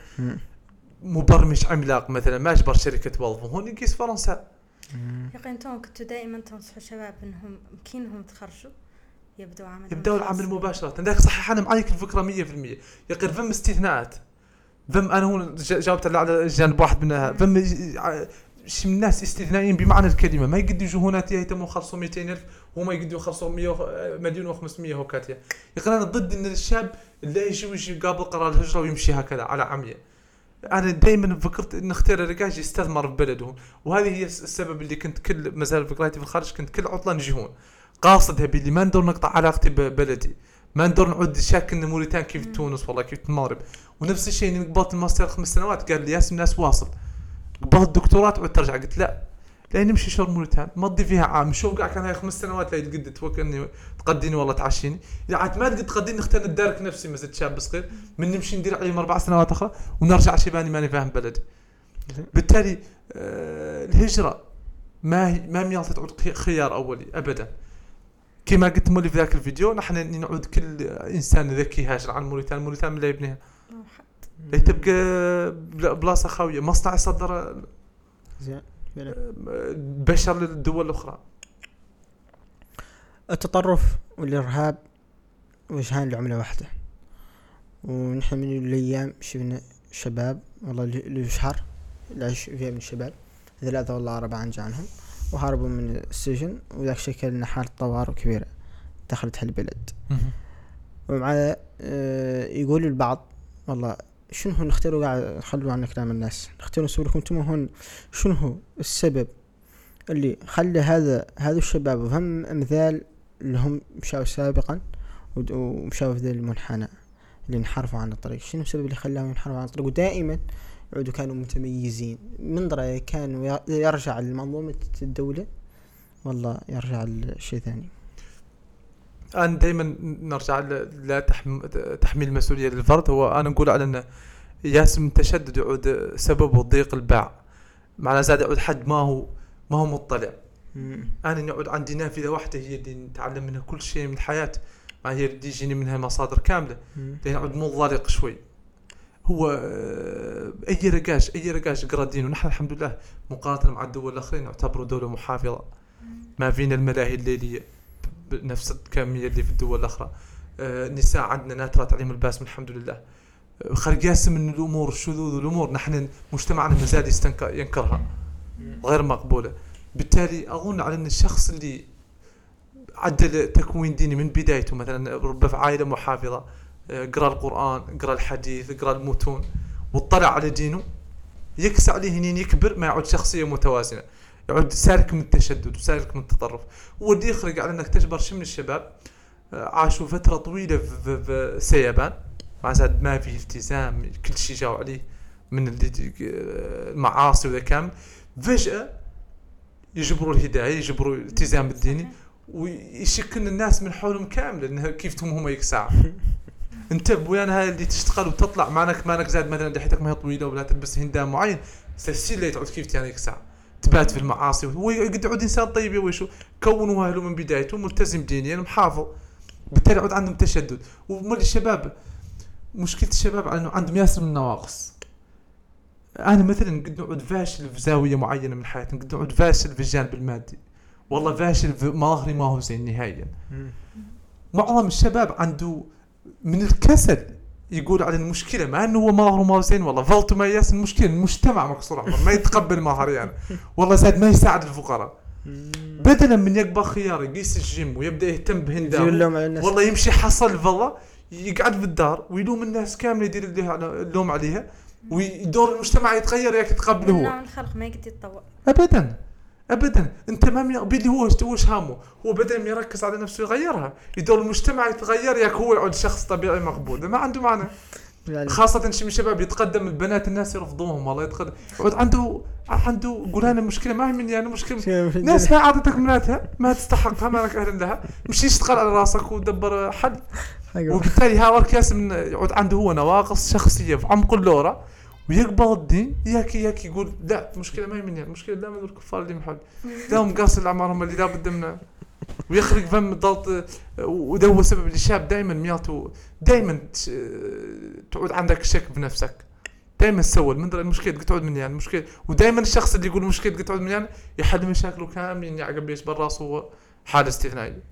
مبرمج عملاق مثلا ما أجبر شركة توظفه هون يقيس فرنسا. أنتم كنتوا دائما تنصحوا الشباب انهم يمكنهم يتخرجوا يبدوا عمل يبدأوا العمل مباشرة. ذاك صحيح أنا معيك الفكرة 100% يا أخي فم استثناءات. فم أنا هون جاوبت على جانب واحد منها. فم شي من الناس استثنائيين بمعنى الكلمة. ما يقدروا يجوا هنا يهتموا يخلصوا 200 ألف وما يقدروا يخلصوا 100 وخ- مليون و500 هوكاتيا يا أخي أنا ضد إن الشاب اللي يجي ويجي قابل قرار الهجرة ويمشي هكذا على عمية أنا دائما فكرت إن اختيار الرجال يستثمر في بلدهم وهذه هي الس- السبب اللي كنت كل مازال فكرتي في الخارج كنت كل عطلة نجي هون قاصدها باللي ما ندور نقطع علاقتي ببلدي ما ندور نعود شاك ان موريتان كيف تونس والله كيف المغرب ونفس الشيء إني قبلت الماستر خمس سنوات قال لي ياسم ناس واصل. قبلت الدكتوراه تعود ترجع قلت لا. لا نمشي شهر موريتان. مضي فيها عام. شوف قاعد كان هاي خمس سنوات لا تقد توكلني تقديني والله تعشيني. إذا عاد ما تقد تقديني نختار ندارك نفسي ما زلت شاب صغير. من نمشي ندير عليهم أربع سنوات أخرى ونرجع شيباني ماني فاهم بلدي بالتالي آه الهجرة ما هي ما ميال تعود خيار أولي ابدا. كما قلت مولي في ذاك الفيديو نحن نعود كل إنسان ذكي هاجر عن موريتان موريتان من لا يبنيها. هي تبقى بلاصة خاوية. مصنع يصدر زين. بشر للدول الأخرى. التطرف والإرهاب وجهان لعملة واحدة. ونحن من الأيام شفنا شباب والله اللي شهر اللي عايش فيها من الشباب ثلاثة والله أربعة عن عنهم وهربوا من السجن وذاك شكل لنا حالة طوارئ كبيرة دخلت هالبلد ومع آه يقول البعض والله شنو نختاروا قاعد خلوا عنا كلام الناس؟ نختاروا نسوي لكم أنتم هون شنو هو السبب اللي خلى هذا هذا الشباب وهم أمثال اللي هم مشاو سابقا ومشاو في ذا المنحنى اللي انحرفوا عن الطريق. شنو السبب اللي خلاهم ينحرفوا عن الطريق؟ ودائما يعودوا كانوا متميزين. من رأي كانوا يرجع لمنظومة الدولة؟ والله يرجع لشيء ثاني. أنا دائما نرجع لا تحميل المسؤوليه للفرد هو أنا نقول على انه ياسم التشدد يعود سببه ضيق الباع. معناه زاد يعود حد ما هو ما هو مطلع. أنا نعود عندي نافذة واحدة هي اللي نتعلم منها كل شيء من الحياة. ما هي اللي يجيني منها مصادر كاملة. نعود منغلق شوي. هو أي رقاش أي رقاش قرأ دين ونحن الحمد لله مقارنة مع الدول الآخرين نعتبر دولة محافظة. ما فينا الملاهي الليلية. بنفس الكميه اللي في الدول الأخرى. آه، نساء عندنا ناترة تعليم الباسم الحمد لله. آه، خارج ياسم من الأمور الشذوذ الأمور نحن مجتمعنا مازال ينكرها. غير مقبولة. بالتالي أظن على إن الشخص اللي عدل تكوين ديني من بدايته مثلا ربما في عائلة محافظة قرأ القرآن قرأ الحديث قرأ المتون واطلع على دينه يكسى عليه هنين يكبر ما يعود شخصية متوازنة. يعود سالك من التشدد وسالك من التطرف. واللي يخرج على إنك تجبر شم من الشباب آه، عاشوا فترة طويلة في, في سيبان مع زاد ما في التزام كل شيء جاوا عليه من المعاصي وذا كامل. فجأة يجبروا الهداية يجبروا الالتزام الديني ويشكن الناس من حولهم كامل انها كيف هم يكسعوا. انت بويانا هاي اللي تشتغل وتطلع مانك مانك زاد مثلا لحيتك ما هي طويلة ولا تلبس هندام معين سلسل اللي تعود كيف يعني ساعه تبات في المعاصي هو قد يعود إنسان طيب يا ويشو. كونوا أهله من بدايته ملتزم دينيا محافظ. بالتالي يعود عندهم تشدد. ومال الشباب مشكلة الشباب إنه عندهم ياسر من النواقص. أنا مثلا قد نقعد فاشل في زاوية معينة من حياتي قد نقعد فاشل في الجانب المادي. والله فاشل في مظهري ما هو زين نهائيا. معظم الشباب عنده من الكسل يقول على المشكلة مع إنه هو ماهر وما زين والله. فالتو ما ياس المشكلة المجتمع مكسور عمر ما يتقبل ماهر يعني والله زاد ما يساعد الفقراء. بدلا من يقبل خيار يقيس الجيم ويبدأ يهتم بهندام. والله يمشي حصل فضة يقعد في الدار ويلوم الناس كاملة يدير اللوم عليها ودور المجتمع يتغير ياك يتقبله هو الخلق ما يقدر يتطور ابدا. ابدا. أنت ما باللي هو وش هامه؟ هو بدل ما يركز على نفسه يغيرها. يدور المجتمع يتغير ياك هو يعود شخص طبيعي مقبول. ما عنده معنى خاصة شي من الشباب يتقدم البنات الناس يرفضوهم والله. يتقدم يعود عنده عنده قول أنا مشكلة ما هي مني أنا مشكلة. ناس ما اعطتك بناتها ما تستحقها ما لك أهل لها. مشي اشتغل على راسك ودبر حل. وبالتالي ها ورك من يعود عنده هو نواقص شخصية في عمق اللورة. ويقبل الدين ياك ياك يقول لا المشكلة ما هي مني المشكلة دائما الكفار اللي محل. دائما قاصر الاعمار هم اللي لابد من ويخرج فم ضغط وده هو سبب الشاب دائما مياته دائما تعود عندك شك بنفسك. دائما تسول من المشكلة تقعد من يعني المشكلة ودائما الشخص اللي يقول المشكلة تقعد من يعني يحل مشاكله كاملين يعقب يشبر راسه حاله استثنائيه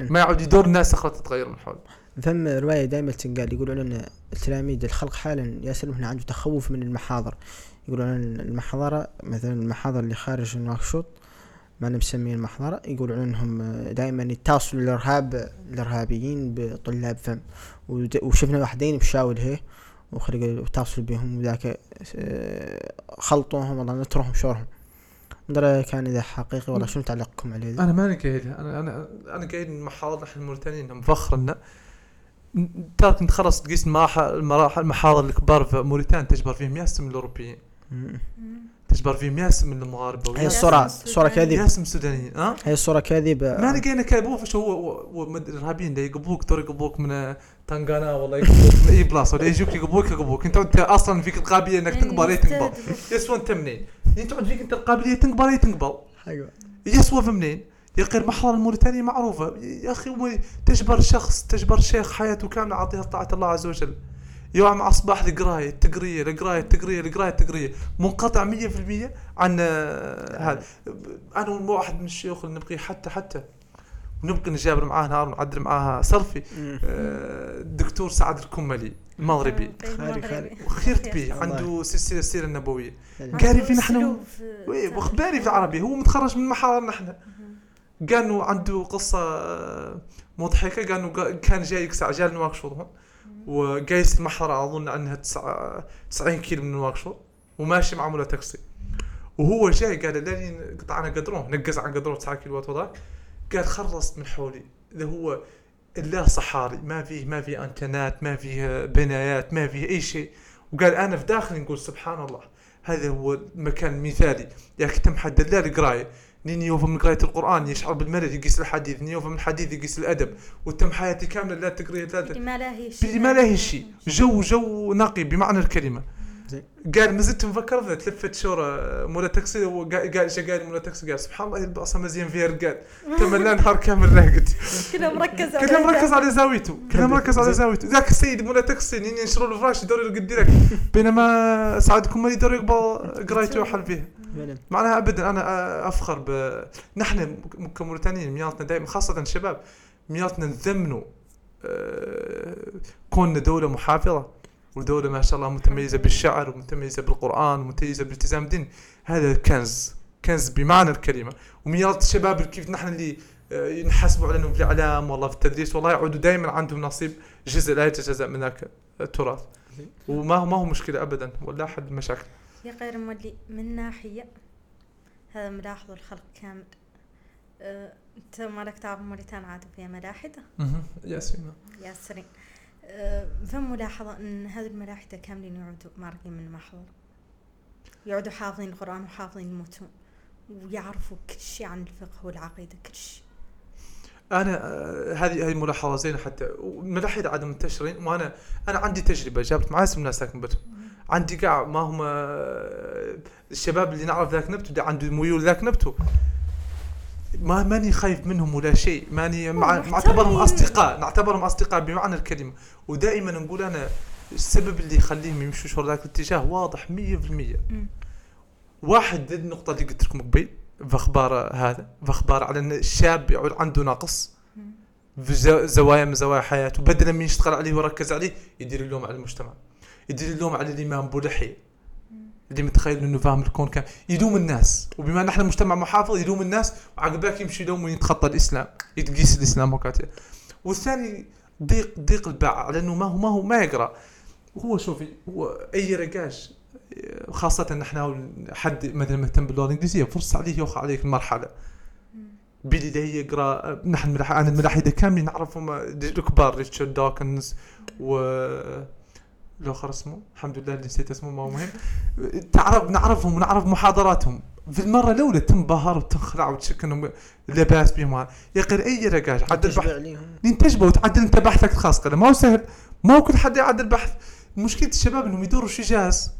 ما يعود يدور الناس أخرى تتغير من حوله ثم رواية دائما تنقال يقولون أن التلاميذ الخلق حالا ياسر هنا عنده تخوف من المحاضر. يقولون أن المحاضرة مثلا المحاضر اللي خارج النواكشوط ما مسمين المحاضرة يقولون أنهم دائما يتصلوا الارهاب الإرهابيين بطلاب فم. وشفنا واحدين بشاول هي وخرج يتصلوا بهم وذاك آه، خلطوهم والله نترهم شورهم. ندرى كان إذا حقيقي والله شنو تعليقكم عليه؟ أنا ماني قايل أنا أنا أنا قايل المحاضر نحن الموريتانيين مفخرنا ترى كنت خلص تقيس المراحل المحاضر الكبار في موريتان تجبر فيهم ياسم الأوروبيين. تجبر فيهم ياسم من المغاربة هي وياسم- الصورة السوداني. صورة كاذب ياسم سودانيين ها؟ هي الصورة كاذب ما لقينا كذا هو فش هو الارهابيين اللي يقبوك دور يقبوك من تنغانا والله يقبوك من اي بلاصه ولا يجوك يقبوك يقبوك. انت أنت أصلا فيك القابلية إنك تقبل أي تقبل. يسوى انت منين؟ أنت فيك أنت القابلية تقبل أي تقبل. أيوه. يسوى منين؟ يا أخي المحضر الموريتاني معروفة. يا أخي هو تجبر شخص تجبر شيخ حياته كاملة عطيها طاعة الله عز وجل. يوم مع اصباح القراية التقريه القراية التقريه القراية التقريه منقطع 100% عن آه، هذا. أنا واحد من الشيوخ اللي نبغي حتى حتى ونبقى نجابر معاه نهار ونعدل معاها سيلفي مم. آه، الدكتور سعيد الكملي المغربي. خالي خالي. وخيرت به. عنده سلسله السيره النبويه قاري فينا إحنا وي، وإخباري في العربي هو متخرج من محاضرنا إحنا انه عنده قصة آه، مضحكة. قا- كان جاي يكسع جال نواكشوط هون وقايس المحضره أظن أنها تسعة 90 كيلو من نواكشوط وماشي مع مولا تاكسي. وهو جاي قال لاني قطعنا قدرون نقز عن قدرون 9 كيلو وذاك. قال خلصت من حولي. اللي هو الله صحاري ما فيه ما فيه أنتنات ما فيه بنايات ما فيه أي شيء. وقال أنا في داخلي نقول سبحان الله هذا هو المكان المثالي يا تم حد الله القرايه نين يوفى من قراية القرآن يشعر بالملل يقيس الحديث. نين يوفى من الحديث يقيس الأدب. وتم حياتي كاملة لا تقريه لا بدي ما لا هي شيء بدي ما لا هي شيء جو جو نقي بمعنى الكلمة. قال ما زلت مفكر تلفت شورى مولا تاكسي قال إيش قال مولا تاكسي؟ قال سبحان الله أصلا مزيان فيها رقاد تمنى نهار كامل راقد كله مركز كله مركز على زاويته. كله مركز على زاويته. ذاك السيد مولا تاكسي ينشروا له فراش يدور يرقد لك بينما سعدكم ما يدور يقبل قرايته وحل فيها فعلا. معناها ابدا أنا أفخر ب نحن كموريتانيين مياتنا دائما خاصة الشباب مياتنا نثمنوا آه، كوننا دولة محافظة ودولة ما شاء الله متميزة بالشعر ومتميزة بالقرآن ومتميزة بالالتزام الدين هذا كنز كنز بمعنى الكلمة. وميات الشباب كيف نحن اللي آه، نحاسبوا على إنهم في الاعلام والله في التدريس والله يعودوا دائما عندهم نصيب جزء لا يتجزأ من ذاك التراث. وما هو ما هو مشكلة ابدا ولا أحد المشاكل يا غير مولي من ناحية. هذا ملاحظ الخلق كامل. أه، أنت مالك تعرف موريتان عاد فيها ملاحدة؟ مهم. ياسمين يا سرين أه، فملاحظة إن هذه الملاحدة كاملين يعودوا مارقين من المحضر. يعودوا حافظين القرآن وحافظين المتون ويعرفوا كل شيء عن الفقه والعقيدة كل شيء أنا آه، هذه هذه ملاحظة زينة حتى. الملاحده عاد منتشرين وأنا أنا عندي تجربة جابت معي اسم ناس ساكن بتهم عندي قاع ما هم آه، الشباب اللي نعرف ذاك نبتو اللي عنده ميول ذاك نبتو. ما ماني خايف منهم ولا شيء. ماني مع. معتبرهم أصدقاء نعتبرهم أصدقاء بمعنى الكلمة. ودائما نقول أنا السبب اللي يخليهم يمشوا شور ذاك الاتجاه واضح 100% مم. واحد النقطة اللي قلت لكم قبل في أخبار هذا في أخبار على أن الشاب يعود عنده نقص في زو- زوايا من زوايا حياته بدلا من يشتغل عليه ويركز عليه يدير اللوم على المجتمع. يدير اللوم على الامام بولحي اللي متخيل إنه فاهم الكون كان. يلوم الناس. وبما أن إحنا مجتمع محافظ يلوم الناس. وعقباك يمشي يلوم ويتخطى الإسلام. يتقيس الإسلام وكاته والثاني ضيق ضيق الباع. على انه ما هو ما هو ما يقرأ. هو شوفي هو أي رقاش. خاصة نحن حد مثلا مهتم باللغة الإنجليزية فرصة عليه يوقع عليك المرحلة. بدي يقرأ. نحن ملاح... أنا الملاحده كاملين نعرفهم. الكبار ريتشارد دوكنز و الآخر اسمه. الحمد لله اللي نسيت اسمه ما هو مهم. تعرف نعرفهم ونعرف محاضراتهم. في المرة الأولى تنبهر وتنخلع وتشك انهم لباس بهم. يا أخي اي رقاش عدل تشبع بحث؟ عليهم. تنتجبه وتعدل أنت بحثك الخاص. كذا ما هو سهل. ما هو كل حد يعدل بحث. مشكلة الشباب إنهم يدوروا شي جاز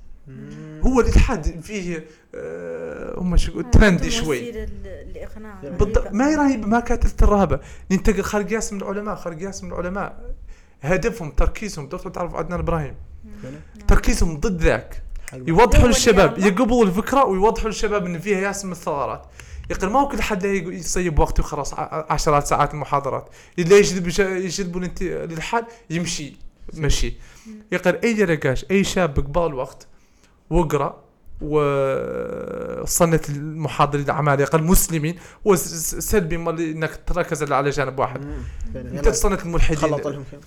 هو الالحاد فيه آه، هم شو ترندي عندهم شوي. بالضبط ما هي رهيبه ما كانت الرهبة. ننتقل. خلق ياس من العلماء. خلق ياس من العلماء. هدفهم تركيزهم دكتور تعرف عدنان إبراهيم. تركيزهم ضد ذاك. يوضحوا للشباب يقبلوا الفكرة ويوضحوا للشباب إن فيها ياس من الثغرات. يقول ما هو كل حد يصيب وقته وخلاص عشرات ساعات المحاضرات. اللي يجذب يجذبوا للحال يمشي مشي. يقول أي رقاش أي شاب قبال وقت واقرا وصنت المحاضر الاعمال يقل مسلمين وسلبي إنك تركز على جانب واحد. فعلا. أنت. تصنت الملحدين.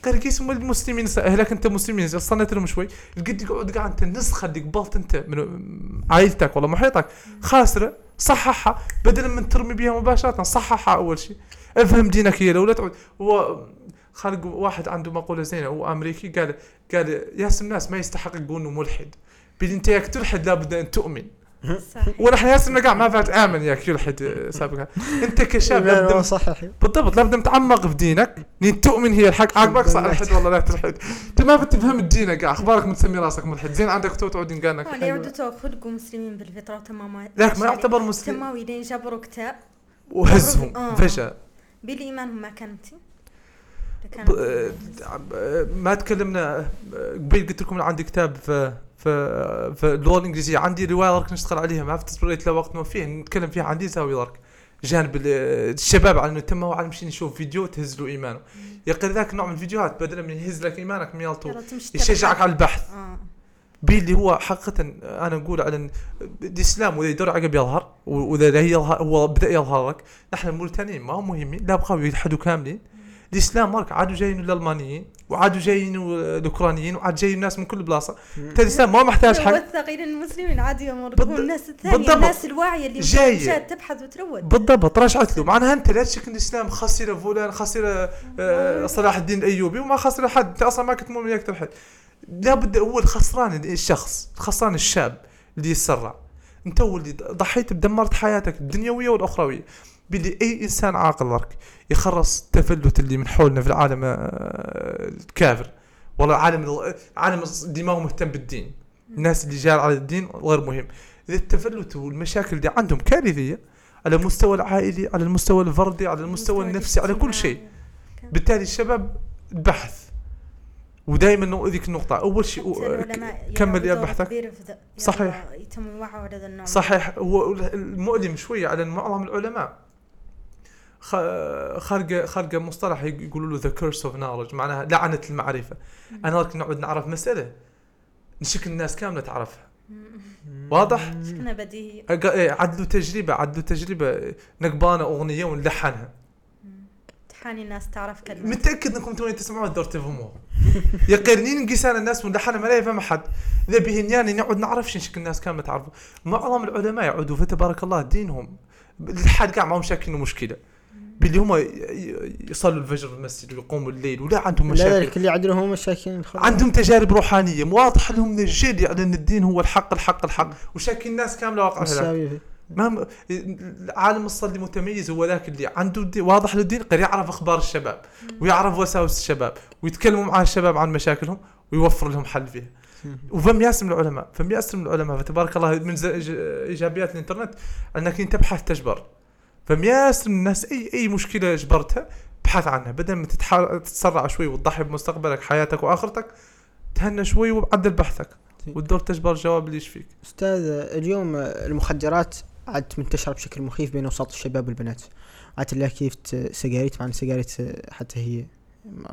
قال قيس هم المسلمين هلاك أنت مسلمين. صنت لهم شوي. لقيت يقعد قاعد أنت النسخه اللي قبلت أنت من عائلتك ولا محيطك. خاسرة صححها. بدلا من ترمي بها مباشرة صححها أول شيء افهم دينك هي لو لا تعود. هو خلق واحد عنده مقولة زينة هو امريكي قال قال ياس الناس ما يستحق يقول ملحد. بل انت ياك تلحد لابد أن تؤمن. صحيح. ونحن ياسر قاع ما بعد آمن يا كل حد سابقا. أنت كشاب لابد صحيح. بالضبط لابد متعمق في دينك لين تؤمن هي الحق. عاقبك صح الحد والله لا تلحد أنت ما بتفهم الدين قاع أخبارك متسمي راسك ملحد. زين عندك تو تعود قالك ولا يعودوا تو خلقوا مسلمين بالفطرة تماما لكن ما يعتبر مسلم. تماوي لين جبروا كتاب. وهزهم. آه. فجأة. بالإيمان ما كانت. آه، آه، ما تكلمنا. قبل قلت لكم عندي كتاب في في في اللغة الإنجليزية. عندي رواية راك نشتغل عليها ما في وقت ما فيه. نتكلم فيها عندي زاوية راك جانب ال- الشباب على إنه تم على مشي نشوف فيديو تهز له إيمانه. يقل ذاك النوع من الفيديوهات بدل من يهز لك إيمانك ميالطو يشجعك على البحث. آه. بي اللي هو حقيقة أنا نقول على إن الإسلام وإذا يدور عقب يظهر وإذا لا يظهر هو بدأ يظهر لك نحن الموريتانيين ما هم مهمين لا بقاو يلحدوا كاملين. الإسلام مارك عادوا جايين الألمانيين وعادوا جايين الأوكرانيين وعاد جايين ناس من كل بلاصة. بالتالي الإسلام ما محتاج حق؟ والثقيل المسلمين عادي يمر بالض- هم الناس الثانية بالضبط. الناس الواعية اللي جاية. مشات تبحث وتروج. بالضبط. رجعت له. معناها أنت لا تشك إن الإسلام خسر فلان خسر آه، صلاح الدين الأيوبي وما خسر حد أنت أصلا ما كنت مؤمن يقتل حد لابد هو الخسران الشخص الخسران الشاب اللي يتسرع. أنت هو اللي ضحيت بدمرت حياتك الدنيوية والأخروية. باللي أي إنسان عاقل لك يخرص التفلت اللي من حولنا في العالم آه، الكافر. والله عالم عالم اللي ما هو مهتم بالدين. الناس اللي جار على الدين غير مهم. إذا التفلت والمشاكل دي عندهم كارثية على المستوى العائلي على المستوى الفردي على المستوى النفسي على كل شيء. بالتالي الشباب البحث ودائما ذيك النقطة. أول شيء كمل يا بحثك. صحيح. النوع. صحيح. هو المؤلم شوية على معظم العلماء. خ- خارقة خارقة مصطلح يقولوا له the curse of knowledge معناها لعنة المعرفة. أنا راك نقعد نعرف مسألة. نشك الناس كاملة تعرفها. واضح؟ شكلنا بديهي. إيه، عدلوا تجربة عدلوا تجربة. نقبانة أغنية ونلحنها. تحاني الناس تعرف كلمة. متأكد إنكم توني تسمعوا الدور تفهموه يا قرنين نقيسان الناس ونلحنا ما لا يفهم احد إذا بهنياني نقعد نعرف شنو الناس كاملة تعرفوا معظم العلماء يعودوا فتبارك الله دينهم. الحد قاع معهم شاكل مشكله باللي هم ي- ي- يصلوا الفجر في المسجد ويقوموا الليل ولا عندهم لا مشاكل. ذلك اللي يعدلوا هم مشاكل عندهم تجارب روحانية. واضح لهم من الجد على أن الدين هو الحق الحق الحق. وشاكل الناس كاملة واقعة. ما م- العالم الصلي متميز هو ذاك اللي عنده دي واضح للدين قد يعرف أخبار الشباب ويعرف وساوس الشباب ويتكلموا مع الشباب عن مشاكلهم ويوفر لهم حل فيها. وفم ياسر من العلماء. فم ياسر من العلماء. فتبارك الله من إيجابيات الإنترنت أنك انت تبحث تجبر. فم ياسر من الناس اي أي مشكلة جبرتها ابحث عنها. بدل ما تتسرع شوي وتضحي بمستقبلك حياتك وآخرتك تهنى شوي وعدل بحثك. والدور تجبر الجواب اللي يشفيك. أستاذ اليوم المخدرات عادت منتشرة بشكل مخيف بين اوساط الشباب والبنات. عادت الله كيف ت- سجاير طبعا السجاير حتى هي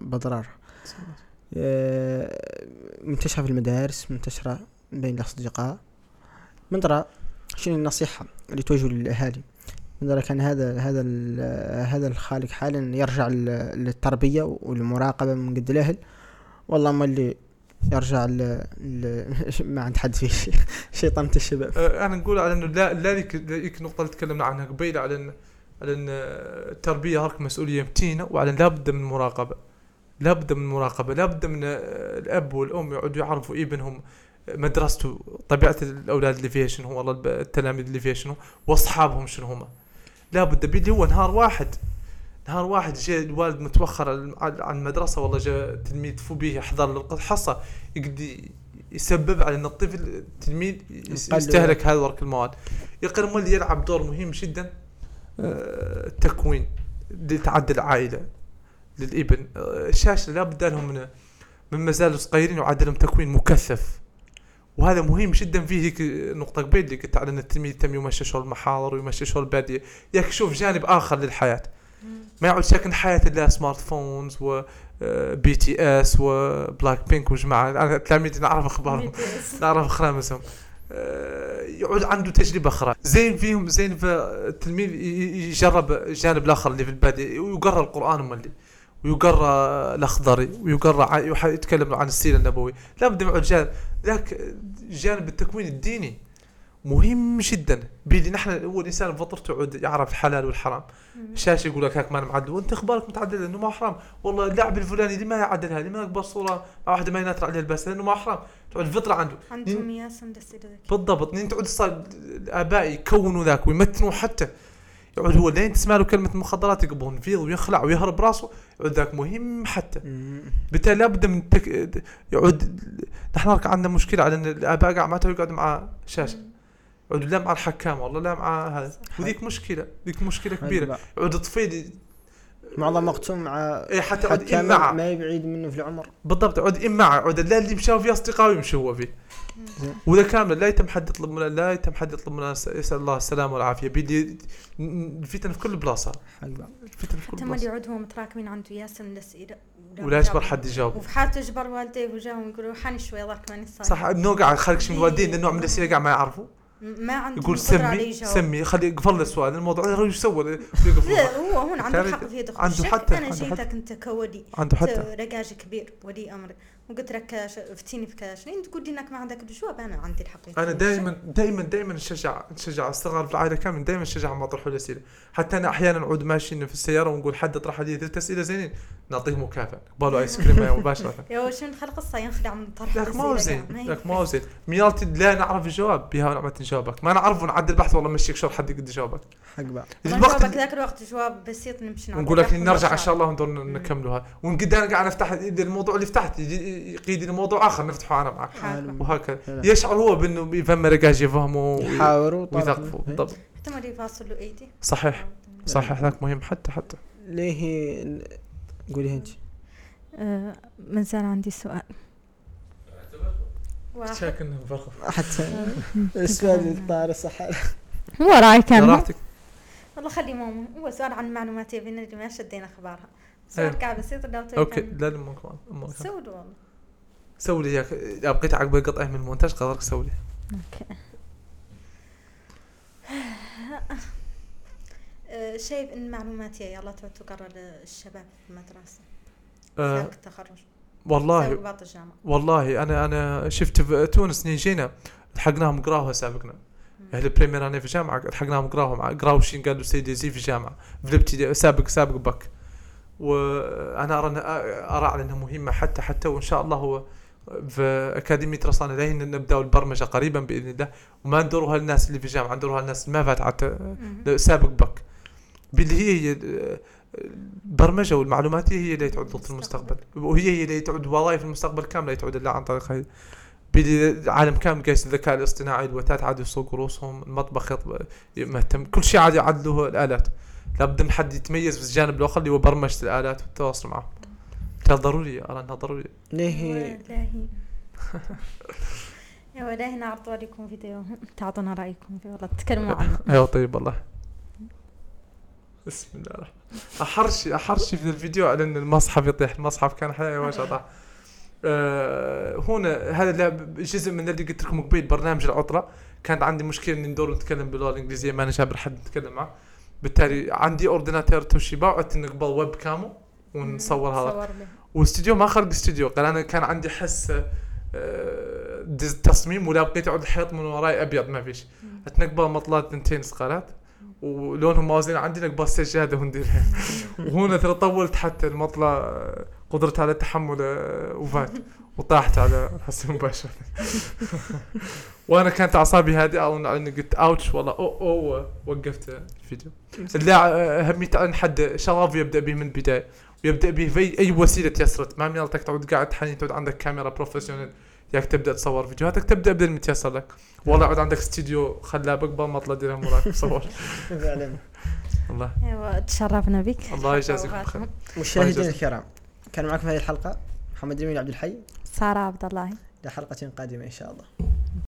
بضرار. آه، منتشرة في المدارس منتشرة بين الأصدقاء. من درا شنو النصيحة اللي توجه للأهالي؟ درا كان هذا هذا هذا الخالق حالا يرجع لل- للتربية والمراقبة من قد الأهل. والله ما اللي يرجع ل... ل... ما عند حد فيه. شيطانة الشباب. آه، أنا نقول على إنه لا لا ذيك ذيك النقطة اللي تكلمنا عنها قبيل على إن على إن آه، التربية هاك مسؤولية متينة وعلى ان لابد من مراقبة. لابد من مراقبة. لابد من آه، الأب والأم يقعدوا يعرفوا ابنهم مدرسته طبيعة الأولاد اللي فيها شنو والله التلاميذ اللي فيها شنو وأصحابهم شنو هم لابد بيدي هو نهار واحد. نهار واحد جاء الوالد متوخر عن عن المدرسة والله جاء تلميذ فو به يحضر الحصه يقدي يسبب على إن الطفل التلميذ يستهلك هذا ورك المواد. يقدر مولي يلعب دور مهم جدا آه، التكوين لتعدي العائلة للإبن. آه، الشاشة لابد لهم من من ما زالوا صغيرين وعاد لهم تكوين مكثف. وهذا مهم جدا فيه هيك نقطة قبيل اللي قلت على إن التلميذ تم يمشي شغل المحاضر ويمشي شغل البادية. ياك يشوف جانب آخر للحياة. ما يعود ساكن حياة اللي smartphones و BTS و Blackpink وجماعة. أنا تلاميذ نعرف أخبارهم. نعرف خرامسهم آه، يعود عنده تجربة أخرى. زين فيهم زين فالتلميذ ي- ي- يجرب الجانب الآخر اللي في البادية. ويقرأ القرآن مولي ويقرأ ع- يح- يتكلم عن السيرة النبوية. لابد من يعود جانب ذاك جانب التكوين الديني مهم جدا. بيدي نحن هو الإنسان بفطرته يعود يعرف الحلال والحرام. الشاشه يقول لك هاك ما معدل. وأنت إخبارك متعدل إنه ما حرام. والله اللاعب الفلاني ليه ما يعدلها؟ ليه ما يكبر صورة؟ مع واحدة ما يناثر عليها البس لأنه ما حرام. تعود الفطره عنده. عندهم ياس هندسي ذكي بالضبط. لين تعود الآباء يكونوا ذاك ويمتنوا حتى. يعود هو لين تسمع له كلمة مخدرات يقبض فيه ويخلع ويهرب راسه. يعود ذاك مهم حتى. بالتالي لابد من تك... يعود نحن عندنا مشكلة على إن الآباء قاعد معناته يقعدوا مع شاشة. يقعدوا لا مع الحكام والله لا مع هذا. وذيك مشكلة ذيك مشكلة كبيرة. يعود الطفيل معظم مقسوم مع اي حتى يعود ما يبعيد منه في العمر. بالضبط يعود إمعة يعود لا اللي مشاو فيه اصدقائه يمشي هو فيه. ولا كامل لا يتم حد يطلب لا يتم حد يطلب منا يسأل الله السلامة والعافية. بيدي الفتن في كل بلاصة. حق. الفتن في كل حتى ما اللي بلاصه يعود هو متراكمين عنده ياس هندسي ولا يجبر حد يجاوب وفي حالته يجبر والديه وجاهم يقولوا حاني شوي ضرك ماني صاير صح إنه قاعد خلق شي من الوالدين لأنه من الاسئله قاعد ما يعرفوا. ما عندهم يقول سمي. سمي خلي يقفل له السؤال. الموضوع يا رجل إيش سوى هو هون عنده الحق في يده عنده الشك حتى- أنا عنده جيتك حتى. أنت كولي. عنده حتى رجاج كبير ولي أمر. وقلت لك كاش افتيني في انت تقول لي إنك ما عندك الجواب أنا عندي الحق في أنا. دائما دائما دائما نشجع نشجع استغرب في العائلة كامل دائما نشجع ما يطرحوا الاسئله حتى أنا أحيانا نعود ماشيين في السيارة ونقول حد طرح لي ثلاث أسئلة زينين نعطيه مكافأة. قبالوا آيس كريم مباشره يا شنو دخل قصه ينخدع من طرف لك ما هو زين. لك ما هو زين. ميالتي لا نعرف الجواب. بها ونعمة نجاوبك. ما نعرف ونعدل البحث والله مشيك شو حد يقدر يجاوبك. حق بعض. الوقت جوابك ذاك الوقت جواب بسيط نمشي ونقول لك نرجع إن شاء. الله وندور نكملها. ونقد أنا قاعد افتح الموضوع اللي فتحت يقيد موضوع آخر نفتحه أنا معك. حالكم. وهكذا. يشعر هو بأنه يفهم رقاش يفهمه وي- يحاوروا. ويثقفوا. بالضبط حتى ما يفاصل له ايدي صحيح. صحيح ذاك مهم حتى حتى. ليه قولي أنت. آه، ما زال عندي سؤال. شاك إنه حتى. السؤال طار صح هو رأيك راحتك والله خلي ماما. هو سؤال عن معلومات يبين اللي ما شدينا اخبارها سؤال إيه. قاعد بسيط أوكي. لا لا. سود والله. سوي لي إياك. إذا بقيت عقب قطعه من المونتاج قدرك سوي لي. أوكي. آه، شايف إن معلوماتي يلا تعود تقرر للشباب في المدرسة. سابق التخرج والله الجامعة والله أنا أنا شفت في تونس ني جينا لحقناهم قراوها سابقنا. أهل بريمير أنا في جامعة لحقناهم قراوها مع قراو شي قالوا سيدي زي في جامعة. في الابتدائي سابق سابق بك. وأنا أرى إن- أرى على إنها مهمة حتى حتى وإن شاء الله هو في أكاديمية رصانة لين نبداو البرمجة قريبا بإذن الله. وما ندورها للناس اللي في الجامعة ندورها للناس اللي ما فات حتى مهم. سابق بك. باللي هي هي البرمجة والمعلومات هي اللي تعود ضد المستقبل. وهي هي اللي تعود وظائف المستقبل كاملة تعود الا عن طريق هاي بدي العالم كامل قايس الذكاء الاصطناعي الوتات عاد يسوقوا رؤوسهم المطبخ مهتم كل شيء عاد يعدلوه الآلات. لابد من حد يتميز في الجانب الآخر اللي هو برمجة الآلات والتواصل معهم. كان ضروري أرى أنها ضروريه ليه؟ هي والله. يا والله نعرض عليكم فيديو. تعطونا رأيكم فيه والله تتكلموا عنه. أيوه طيب والله. بسم الله الرحمن احر شيء احر شيء في الفيديو على إن المصحف يطيح. المصحف كان حياة ما شاء الله. آه هنا هذا لا- جزء من اللي قلت لكم قبيل برنامج العطلة. كان عندي مشكلة إني ندور نتكلم باللغة الإنجليزية ما جابر حد نتكلم معه. بالتالي عندي ordinateur Toshiba وقعدت نقبل webcam و ونصور هذا. واستديو ما خرج استديو قال أنا كان عندي حس آه، دز- تصميم ولا بقيت اقعد الحيط من وراي أبيض ما فيش. أتنقبل مطلات ثنتين سقالات ولونهم موازين عندي نقبل سجاده ونديرها وهنا ترى طولت حتى المطلة آه، قدرتها على التحمل آه، وفات. وطاحت على حسي مباشرة. وأنا كانت أعصابي هادئة اظن اني قلت أوتش والله. أو أو وقفت الفيديو. لا آه، اهميته أن حد شغف يبدأ به من البداية. ويبدا به في أي وسيلة تيسرت. ما ميالتك تعود قاعد حنين تعود عندك كاميرا professional ياك تبدأ تصور فيديوهاتك تبدأ بالمتيسر لك. والله يعود عندك استديو خلابك قبل ما اطلع ديرها موراك تصور. فعلا الله. أيوه تشرفنا بك. الله يجازيكم خير مشاهدينا. الكرام كان معكم في هذه الحلقة محمد جميل عبد الحي. سارة عبد الله. لحلقه قادمة إن شاء الله.